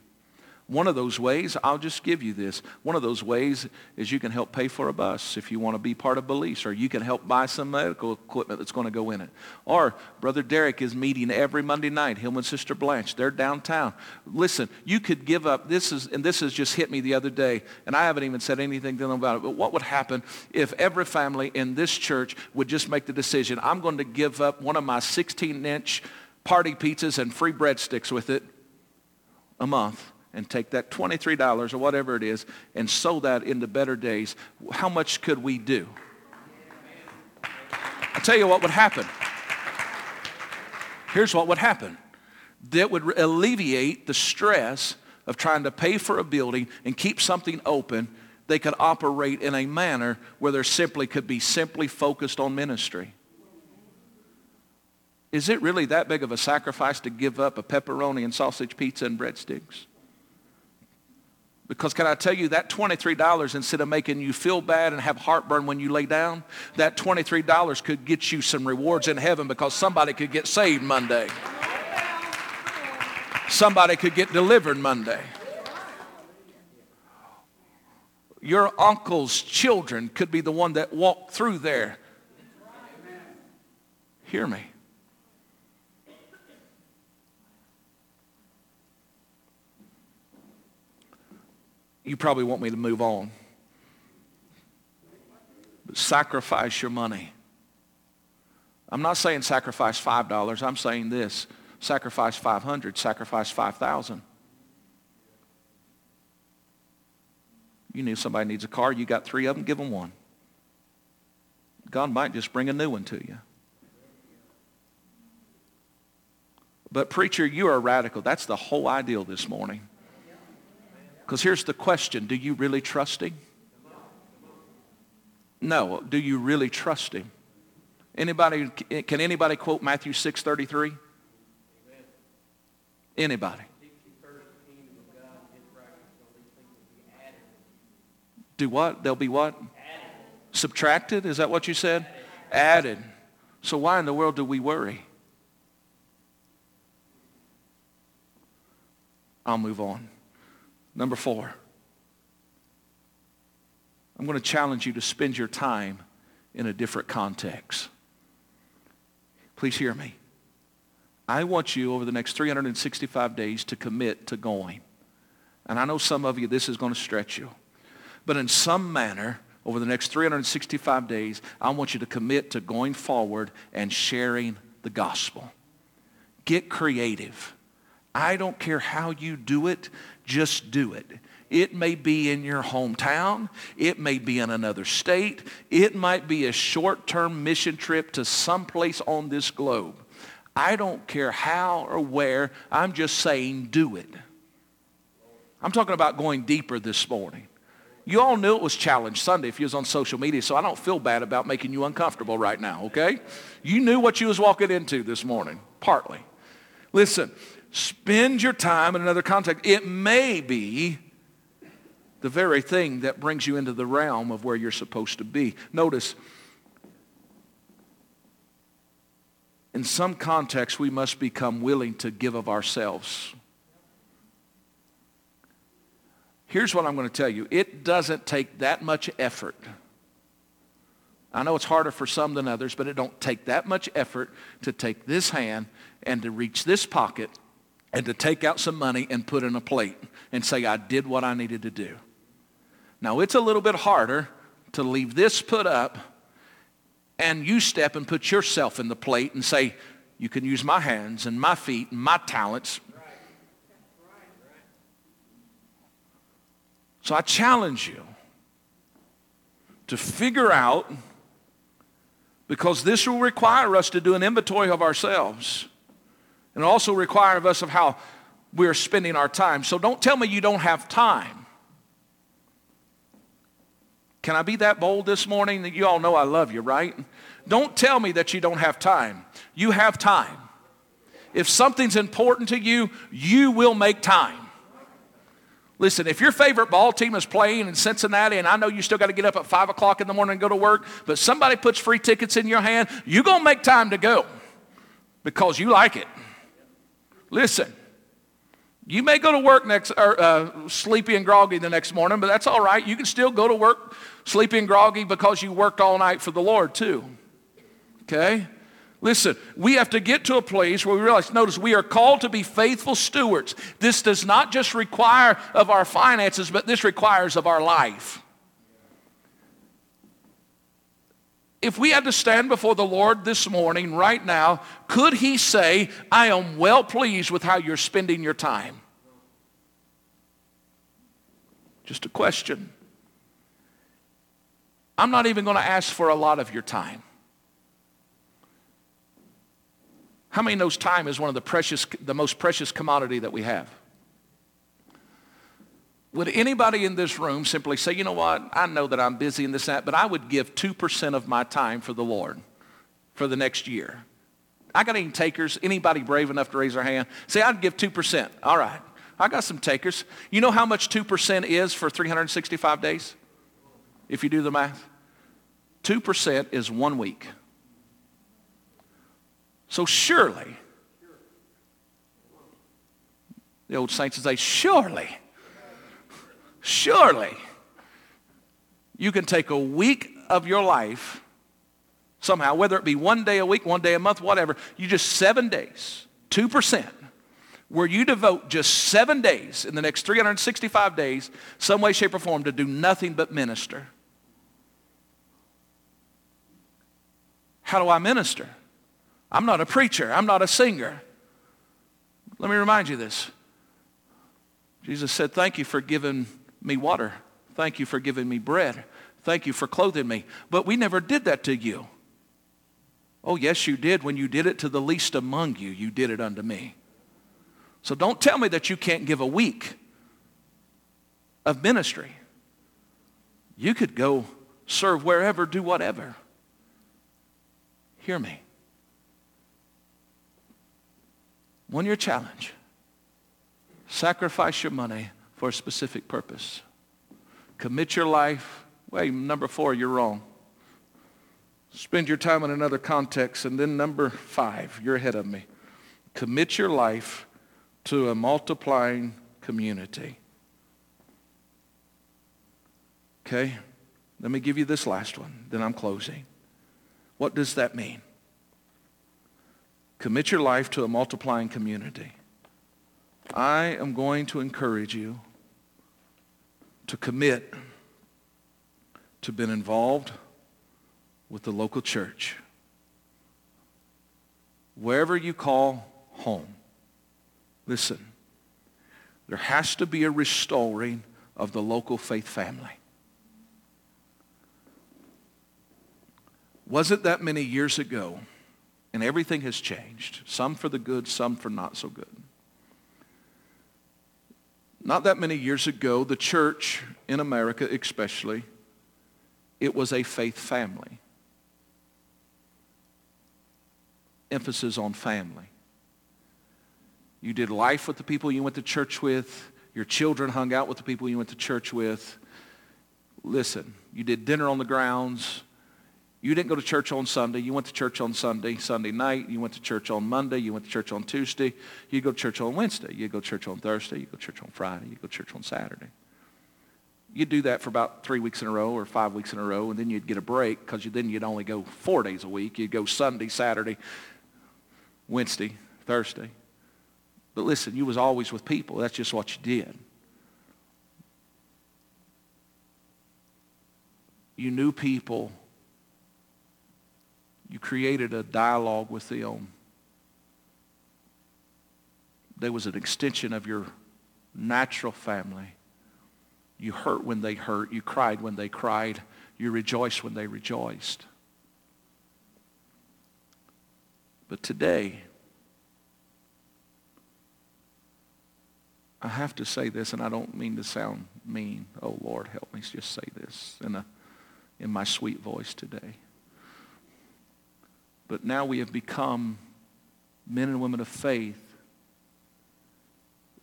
One of those ways, I'll just give you this. One of those ways is you can help pay for a bus if you want to be part of Belize, or you can help buy some medical equipment that's going to go in it. Or Brother Derek is meeting every Monday night, him and Sister Blanche. They're downtown. Listen, you could give up. This is, and this has just hit me the other day, and I haven't even said anything to them about it, but what would happen if every family in this church would just make the decision, I'm going to give up one of my 16-inch party pizzas and free breadsticks with it a month and take that $23 or whatever it is and sow that into better days, how much could we do? I'll tell you what would happen. Here's what would happen. That would alleviate the stress of trying to pay for a building and keep something open. They could operate in a manner where there simply could be simply focused on ministry. Is it really that big of a sacrifice to give up a pepperoni and sausage pizza and breadsticks? Because can I tell you that $23 instead of making you feel bad and have heartburn when you lay down, that $23 could get you some rewards in heaven because somebody could get saved Monday. Somebody could get delivered Monday. Your uncle's children could be the one that walked through there. Hear me. You probably want me to move on. But sacrifice your money. I'm not saying sacrifice $5. I'm saying this. Sacrifice 500, sacrifice 5,000. You knew somebody needs a car. You got three of them. Give them one. God might just bring a new one to you. But preacher, you are radical. That's the whole ideal this morning. Because here's the question. Do you really trust him? No. Do you really trust him? Anybody, can anybody quote Matthew 6.33? Anybody? Do what? They'll be what? Added. Subtracted? Is that what you said? Added. Added. So why in the world do we worry? I'll move on. Number four. I'm going to challenge you to spend your time in a different context. Please hear me. I want you over the next 365 days to commit to going. And I know some of you, this is going to stretch you. But in some manner, over the next 365 days, I want you to commit to going forward and sharing the gospel. Get creative. I don't care how you do it, just do it. It may be in your hometown. It may be in another state. It might be a short-term mission trip to someplace on this globe. I don't care how or where. I'm just saying do it. I'm talking about going deeper this morning. You all knew it was Challenge Sunday if you was on social media, so I don't feel bad about making you uncomfortable right now, okay? You knew what you was walking into this morning, partly. Listen, spend your time in another context. It may be the very thing that brings you into the realm of where you're supposed to be. Notice, in some contexts, we must become willing to give of ourselves. Here's what I'm going to tell you. It doesn't take that much effort. I know it's harder for some than others, but it don't take that much effort to take this hand and to reach this pocket and to take out some money and put in a plate and say, I did what I needed to do. Now, it's a little bit harder to leave this put up and you step and put yourself in the plate and say, you can use my hands and my feet and my talents So I challenge you to figure out, because this will require us to do an inventory of ourselves and also require of us of how we're spending our time. So don't tell me you don't have time. Can I be that bold this morning that you all know I love you, right? Don't tell me that you don't have time. You have time. If something's important to you, you will make time. Listen, if your favorite ball team is playing in Cincinnati, and I know you still got to get up at 5 o'clock in the morning and go to work, but somebody puts free tickets in your hand, you're going to make time to go because you like it. Listen, you may go to work next, or, uh, sleepy and groggy the next morning, but that's all right. You can still go to work sleepy and groggy because you worked all night for the Lord, too. Okay? Listen, we have to get to a place where we realize, notice, we are called to be faithful stewards. This does not just require of our finances, but this requires of our life. If we had to stand before the Lord this morning, right now, could he say, I am well pleased with how you're spending your time? Just a question. I'm not even going to ask for a lot of your time. How many knows time is one of the precious, the most precious commodity that we have? Would anybody in this room simply say, you know what, I know that I'm busy in this, that, but I would give 2% of my time for the Lord for the next year? I got any takers? Anybody brave enough to raise their hand? Say, I'd give 2%. All right. I got some takers. You know how much 2% is for 365 days? If you do the math? 2% is one week. So surely, the old saints would say, surely, surely, you can take a week of your life somehow, whether it be one day a week, one day a month, whatever, you just seven days, 2%, where you devote just seven days in the next 365 days, some way, shape, or form, to do nothing but minister. How do I minister? I'm not a preacher. I'm not a singer. Let me remind you this. Jesus said, thank you for giving me water. Thank you for giving me bread. Thank you for clothing me. But we never did that to you. Oh, yes, you did. When you did it to the least among you, you did it unto me. So don't tell me that you can't give a week of ministry. You could go serve wherever, do whatever. Hear me. One year challenge. Sacrifice your money for a specific purpose. Commit your life. Wait, number four, you're wrong. Spend your time in another context. And then number five, you're ahead of me. Commit your life to a multiplying community. Okay? Let me give you this last one, then I'm closing. What does that mean? Commit your life to a multiplying community. I am going to encourage you to commit to being involved with the local church. Wherever you call home. Listen, there has to be a restoring of the local faith family. Wasn't that many years ago, and everything has changed, some for the good, some for not so good. Not that many years ago, the church in America especially, it was a faith family. Emphasis on family. You did life with the people you went to church with. Your children hung out with the people you went to church with. Listen, you did dinner on the grounds. You didn't go to church on Sunday. You went to church on Sunday, Sunday night. You went to church on Monday. You went to church on Tuesday. You go to church on Wednesday. You go to church on Thursday. You go to church on Friday. You go to church on Saturday. You'd do that for about three weeks in a row or five weeks in a row, and then you'd get a break because you, then you'd only go four days a week. You'd go Sunday, Saturday, Wednesday, Thursday. But listen, you was always with people. That's just what you did. You knew people. You created a dialogue with them. There was an extension of your natural family. You hurt when they hurt. You cried when they cried. You rejoiced when they rejoiced. But today, I have to say this, and I don't mean to sound mean. Oh, Lord, help me just say this in, a, in my sweet voice today. But now we have become men and women of faith.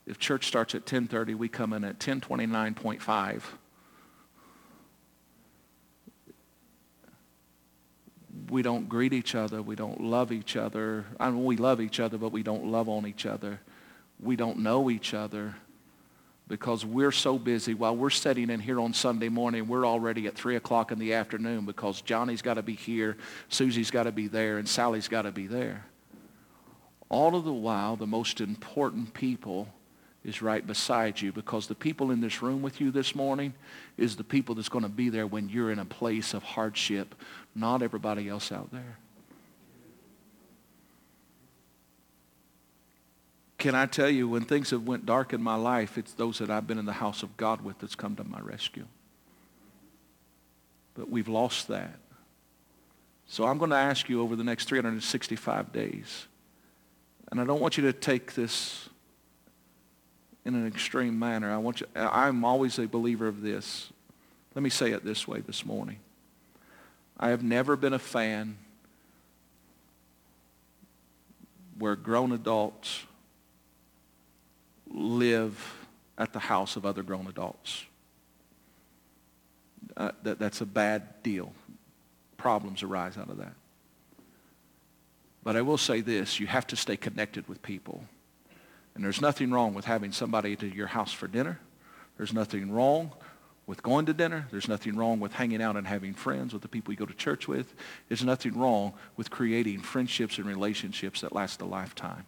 If church starts at 10.30, we come in at 10.29.5. We don't greet each other. We don't love each other. I mean, we love each other, but we don't love on each other we don't know each other because we're so busy. While we're sitting in here on Sunday morning, we're already at 3 o'clock in the afternoon because Johnny's got to be here, Susie's got to be there, and Sally's got to be there. All of the while, the most important people is right beside you because the people in this room with you this morning is the people that's going to be there when you're in a place of hardship, not everybody else out there. Can I tell you, when things have went dark in my life, it's those that I've been in the house of God with that's come to my rescue. But we've lost that. So I'm going to ask you over the next 365 days, and I don't want you to take this in an extreme manner. I want you, I'm always a believer of this. Let me say it this way this morning. I have never been a fan where grown adults live at the house of other grown adults. Uh, that, that's a bad deal. Problems arise out of that. But I will say this, you have to stay connected with people. And there's nothing wrong with having somebody to your house for dinner. There's nothing wrong with going to dinner. There's nothing wrong with hanging out and having friends with the people you go to church with. There's nothing wrong with creating friendships and relationships that last a lifetime.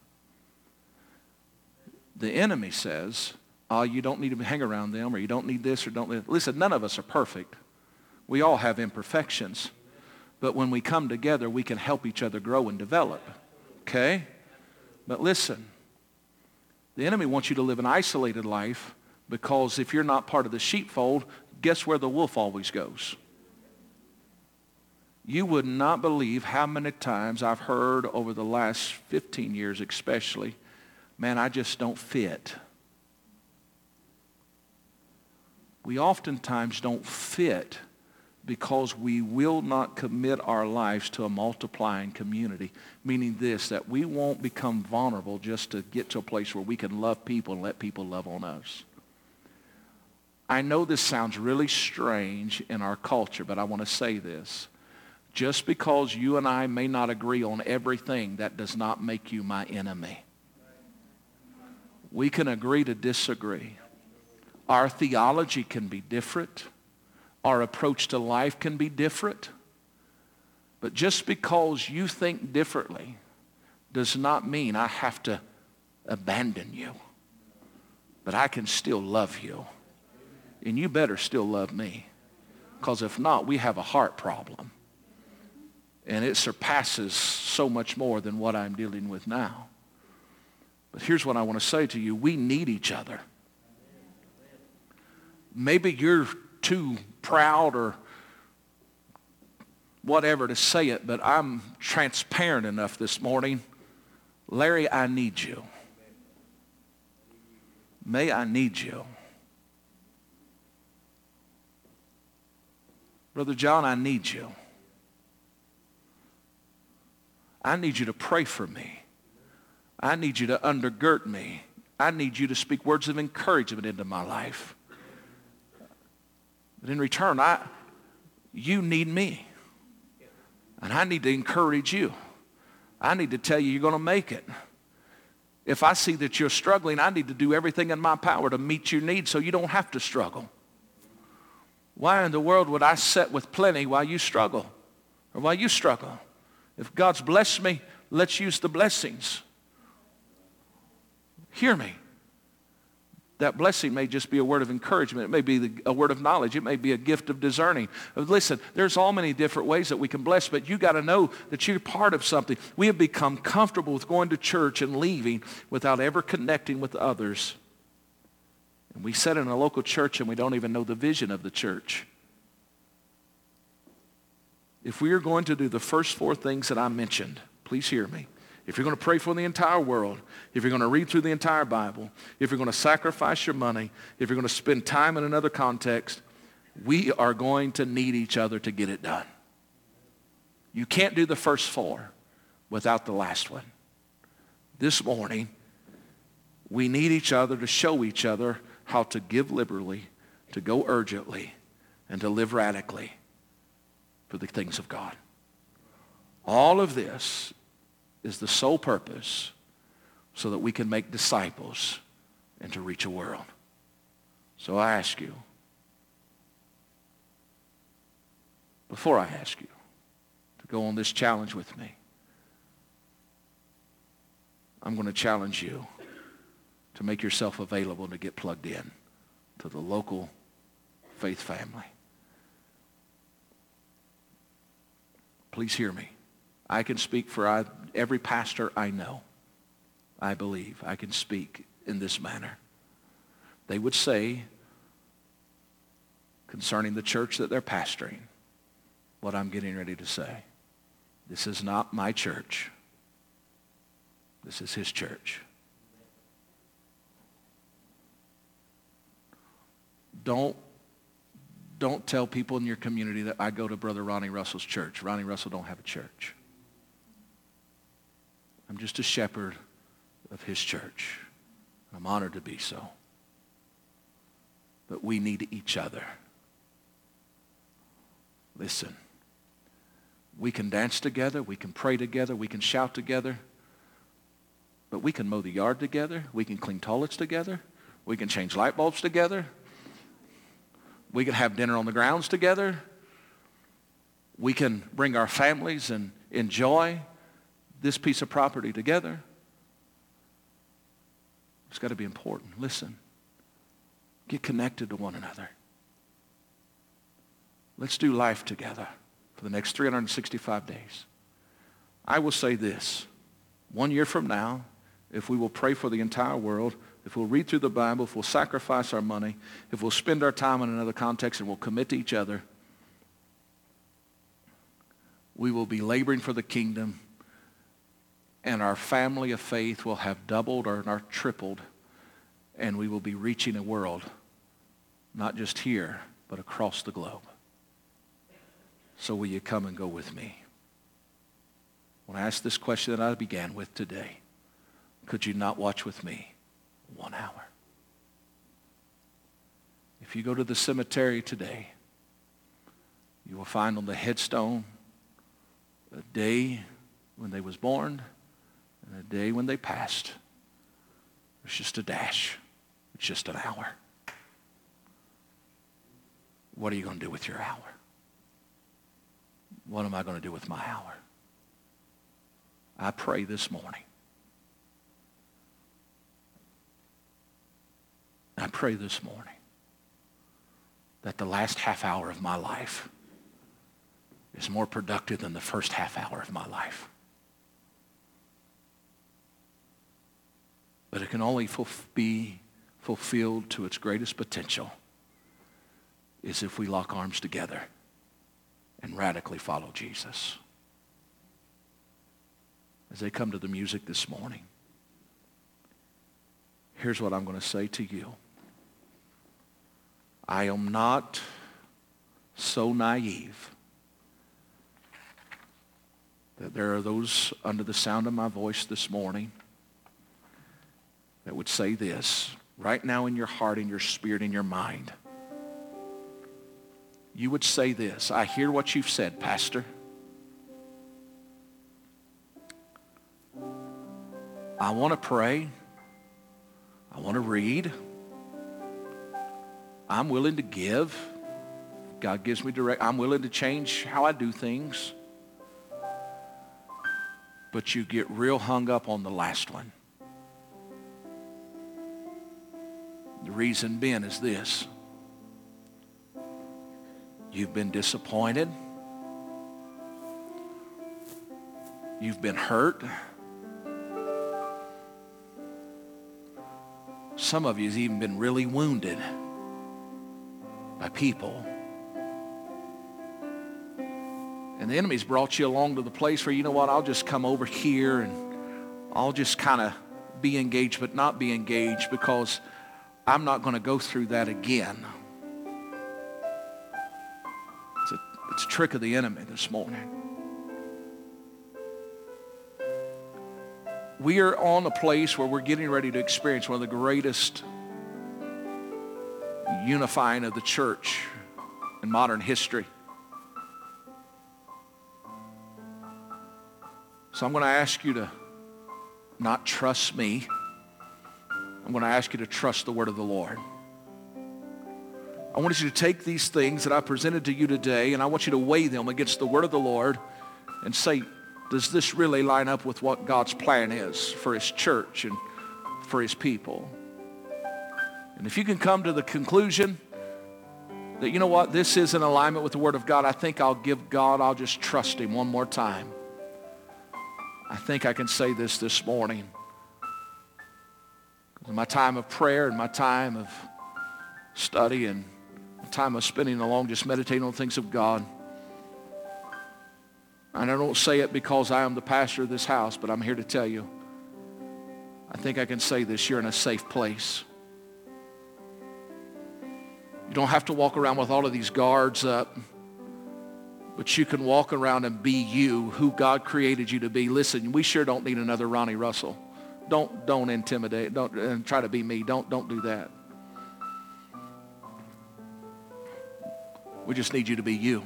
The enemy says, oh, you don't need to hang around them or you don't need this or don't need... Listen, none of us are perfect. We all have imperfections. But when we come together, we can help each other grow and develop. Okay? But listen, the enemy wants you to live an isolated life because if you're not part of the sheepfold, guess where the wolf always goes? You would not believe how many times I've heard over the last 15 years especially, man, I just don't fit. We oftentimes don't fit because we will not commit our lives to a multiplying community, meaning this, that we won't become vulnerable just to get to a place where we can love people and let people love on us. I know this sounds really strange in our culture, but I want to say this. Just because you and I may not agree on everything, that does not make you my enemy. We can agree to disagree. Our theology can be different. Our approach to life can be different. But just because you think differently does not mean I have to abandon you. But I can still love you. And you better still love me. Because if not, we have a heart problem. And it surpasses so much more than what I'm dealing with now. But here's what I want to say to you. We need each other. Maybe you're too proud or whatever to say it, but I'm transparent enough this morning. Larry, I need you. May I need you. Brother John, I need you. I need you to pray for me. I need you to undergird me. I need you to speak words of encouragement into my life. But in return, I, you need me. And I need to encourage you. I need to tell you you're going to make it. If I see that you're struggling, I need to do everything in my power to meet your needs so you don't have to struggle. Why in the world would I set with plenty while you struggle or while you struggle? If God's blessed me, let's use the blessings. Hear me that blessing may just be a word of encouragement. It may be the, a word of knowledge. It may be a gift of discerning. Uh, listen, there's all many different ways that we can bless, but you got to know that you're part of something. We have become comfortable with going to church and leaving without ever connecting with others. And we sit in a local church and we don't even know the vision of the church. If we are going to do the first four things that I mentioned, please hear me if you're going to pray for the entire world, if you're going to read through the entire Bible, if you're going to sacrifice your money, if you're going to spend time in another context, we are going to need each other to get it done. You can't do the first four without the last one. This morning, we need each other to show each other how to give liberally, to go urgently, and to live radically for the things of God. All of this is the sole purpose so that we can make disciples and to reach a world. So I ask you, before I ask you to go on this challenge with me, I'm going to challenge you to make yourself available to get plugged in to the local faith family. Please hear me. I can speak for I, every pastor I know. I believe I can speak in this manner. They would say concerning the church that they're pastoring what I'm getting ready to say. This is not my church. This is his church. Don't, don't tell people in your community that I go to Brother Ronnie Russell's church. Ronnie Russell don't have a church. I'm just a shepherd of his church. I'm honored to be so. But we need each other. Listen, we can dance together, we can pray together, we can shout together, but we can mow the yard together, we can clean toilets together, we can change light bulbs together, we can have dinner on the grounds together, we can bring our families and enjoy this piece of property together. It's got to be important. Listen. Get connected to one another. Let's do life together for the next 365 days. I will say this. One year from now, if we will pray for the entire world, if we'll read through the Bible, if we'll sacrifice our money, if we'll spend our time in another context and we'll commit to each other, we will be laboring for the kingdom and our family of faith will have doubled or tripled and we will be reaching a world not just here, but across the globe. So will you come and go with me? When I ask this question that I began with today, could you not watch with me one hour? If you go to the cemetery today, you will find on the headstone a day when they was born and a day when they passed. It's just a dash. It's just an hour. What are you going to do with your hour? What am I going to do with my hour? I pray this morning. I pray this morning that the last half hour of my life is more productive than the first half hour of my life. But it can only be fulfilled to its greatest potential is if we lock arms together and radically follow Jesus. As they come to the music this morning, here's what I'm going to say to you. I am not so naive that there are those under the sound of my voice this morning that would say this right now in your heart, in your spirit, in your mind you would say this, I hear what you've said, Pastor. I want to pray. I want to read. I'm willing to give. God gives me direct. I'm willing to change how I do things. But you get real hung up on the last one. The reason being is this. You've been disappointed. You've been hurt. Some of you have even been really wounded by people. And the enemy's brought you along to the place where, you know what, I'll just come over here and I'll just kind of be engaged but not be engaged because I'm not going to go through that again. It's a trick of the enemy this morning. We are on a place where we're getting ready to experience one of the greatest unifying of the church in modern history. So I'm going to ask you to not trust me. I'm going to ask you to trust the word of the Lord. I want you to take these things that I presented to you today and I want you to weigh them against the word of the Lord and say, does this really line up with what God's plan is for his church and for his people? And if you can come to the conclusion that, you know what, this is in alignment with the word of God, I think I'll give God, I'll just trust him one more time. I think I can say this this morning. In my time of prayer and my time of study and time of spending along just meditating on things of God. And I don't say it because I am the pastor of this house, but I'm here to tell you, I think I can say this, you're in a safe place. You don't have to walk around with all of these guards up, but you can walk around and be you, who God created you to be. Listen, we sure don't need another Ronnie Russell. Don't, don't intimidate. Don't and try to be me. Don't, don't do that. We just need you to be you.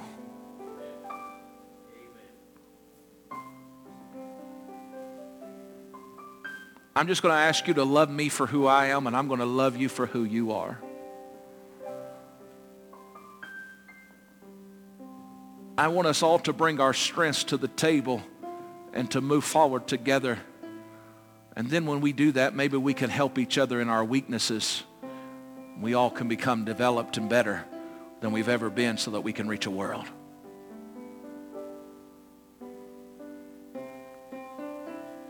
I'm just going to ask you to love me for who I am, and I'm going to love you for who you are. I want us all to bring our strengths to the table and to move forward together And then when we do that, maybe we can help each other in our weaknesses. We all can become developed and better than we've ever been so that we can reach a world.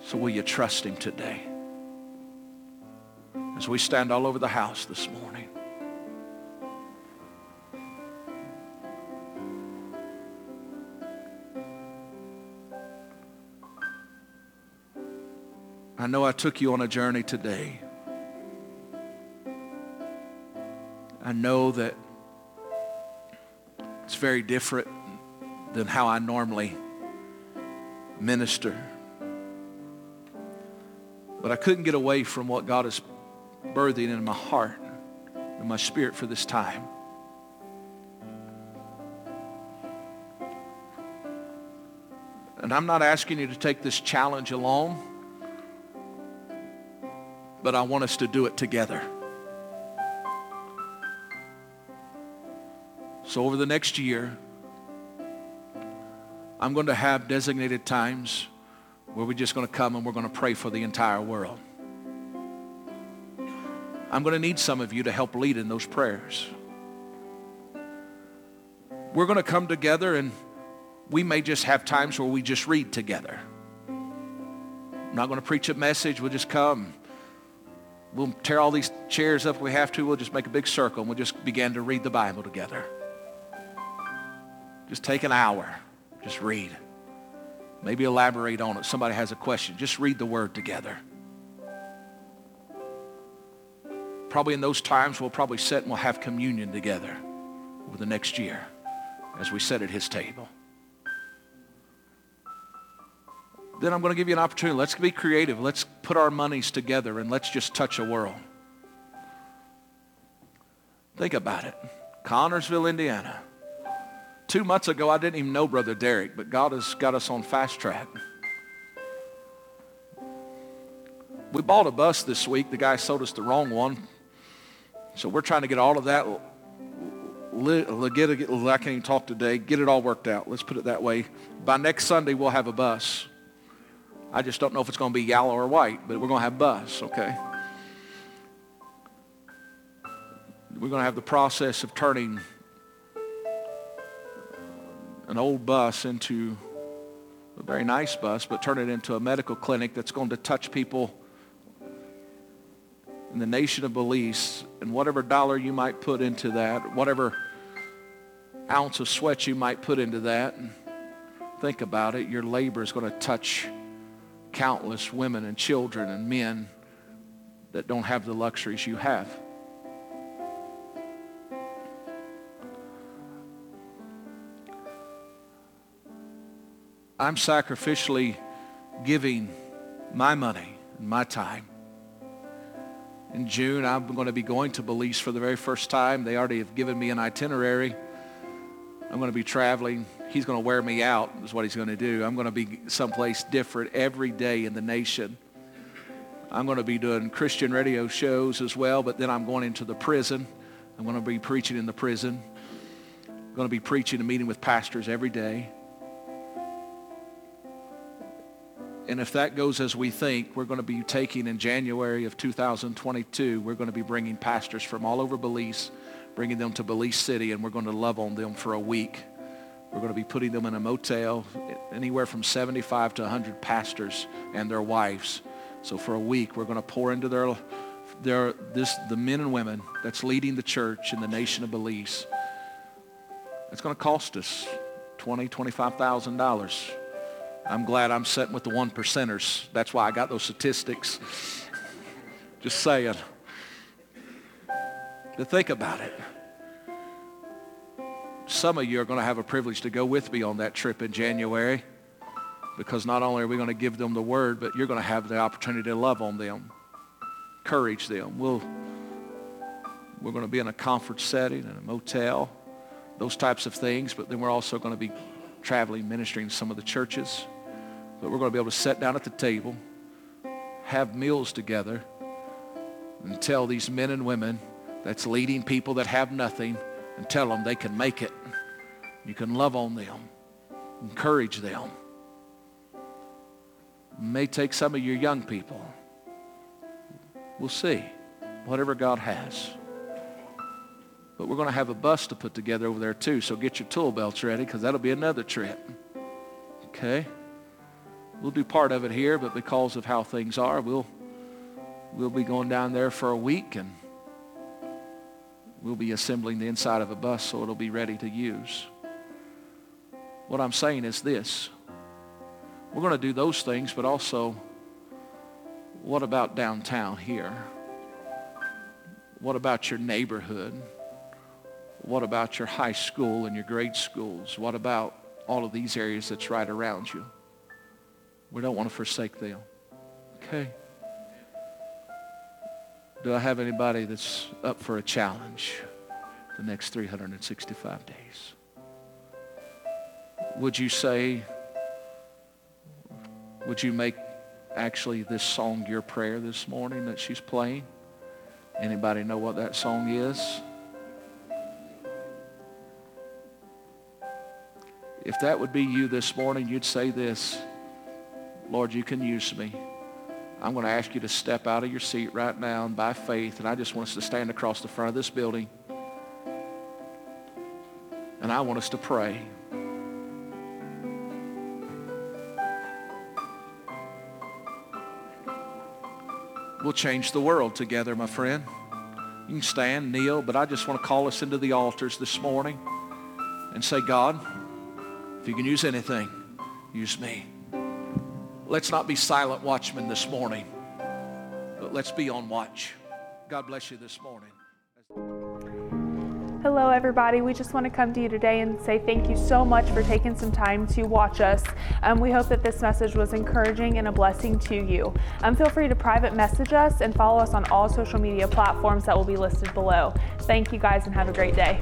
So will you trust him today? As we stand all over the house this morning. I know I took you on a journey today. I know that it's very different than how I normally minister. But I couldn't get away from what God is birthing in my heart and my spirit for this time. And I'm not asking you to take this challenge alone, but I want us to do it together. So over the next year, I'm going to have designated times where we're just going to come and we're going to pray for the entire world. I'm going to need some of you to help lead in those prayers. We're going to come together and we may just have times where we just read together. I'm not going to preach a message. We'll just come. We'll tear all these chairs up if we have to. We'll just make a big circle and we'll just begin to read the Bible together. Just take an hour. Just read. Maybe elaborate on it. Somebody has a question. Just read the word together. Probably in those times we'll probably sit and we'll have communion together over the next year as we sit at his table. Then I'm going to give you an opportunity. Let's be creative. Let's put our monies together and let's just touch a world. Think about it. Connersville, Indiana. Two months ago, I didn't even know Brother Derek, but God has got us on fast track. We bought a bus this week. The guy sold us the wrong one. So we're trying to get all of that, I can't even talk today, get it all worked out. Let's put it that way. By next Sunday, we'll have a bus. I just don't know if it's going to be yellow or white, but we're going to have bus, okay? We're going to have the process of turning an old bus into a very nice bus, but turn it into a medical clinic that's going to touch people in the nation of Belize. And whatever dollar you might put into that, whatever ounce of sweat you might put into that, think about it, your labor is going to touch countless women and children and men that don't have the luxuries you have. I'm sacrificially giving my money and my time. In June, I'm going to be going to Belize for the very first time. They already have given me an itinerary. I'm going to be traveling. He's going to wear me out is what he's going to do. I'm going to be someplace different every day in the nation. I'm going to be doing Christian radio shows as well, but then I'm going into the prison. I'm going to be preaching in the prison. I'm going to be preaching and meeting with pastors every day. And if that goes as we think, we're going to be taking in January of 2022, we're going to be bringing pastors from all over Belize, bringing them to Belize City, and we're going to love on them for a week. We're going to be putting them in a motel, anywhere from 75 to 100 pastors and their wives. So for a week, we're going to pour into their, their this, the men and women that's leading the church in the nation of Belize. It's going to cost us $20,000, $25,000 I'm glad I'm sitting with the one percenters. That's why I got those statistics. Just saying. To think about it. Some of you are going to have a privilege to go with me on that trip in January because not only are we going to give them the word, but you're going to have the opportunity to love on them, encourage them. We'll, we're going to be in a conference setting, in a motel, those types of things, but then we're also going to be traveling, ministering to some of the churches. But we're going to be able to sit down at the table, have meals together, and tell these men and women that's leading people that have nothing and tell them they can make it. You can love on them, encourage them. May take some of your young people. We'll see. Whatever God has. But we're going to have a bus to put together over there too, so get your tool belts ready because that'll be another trip. Okay? We'll do part of it here, but because of how things are, we'll, we'll be going down there for a week and we'll be assembling the inside of a bus so it'll be ready to use. What I'm saying is this. We're going to do those things, but also, what about downtown here? What about your neighborhood? What about your high school and your grade schools? What about all of these areas that's right around you? We don't want to forsake them. Okay. Do I have anybody that's up for a challenge the next 365 days? Would you say, would you make actually this song your prayer this morning that she's playing? Anybody know what that song is? If that would be you this morning, you'd say this, Lord, you can use me. I'm going to ask you to step out of your seat right now and by faith, and I just want us to stand across the front of this building. And I want us to pray. We'll change the world together, my friend. You can stand, kneel, but I just want to call us into the altars this morning and say, God, if you can use anything, use me. Let's not be silent watchmen this morning, but let's be on watch. God bless you this morning. Hello, everybody. We just want to come to you today and say thank you so much for taking some time to watch us. Um, we hope that this message was encouraging and a blessing to you. Um, feel free to private message us and follow us on all social media platforms that will be listed below. Thank you guys and have a great day.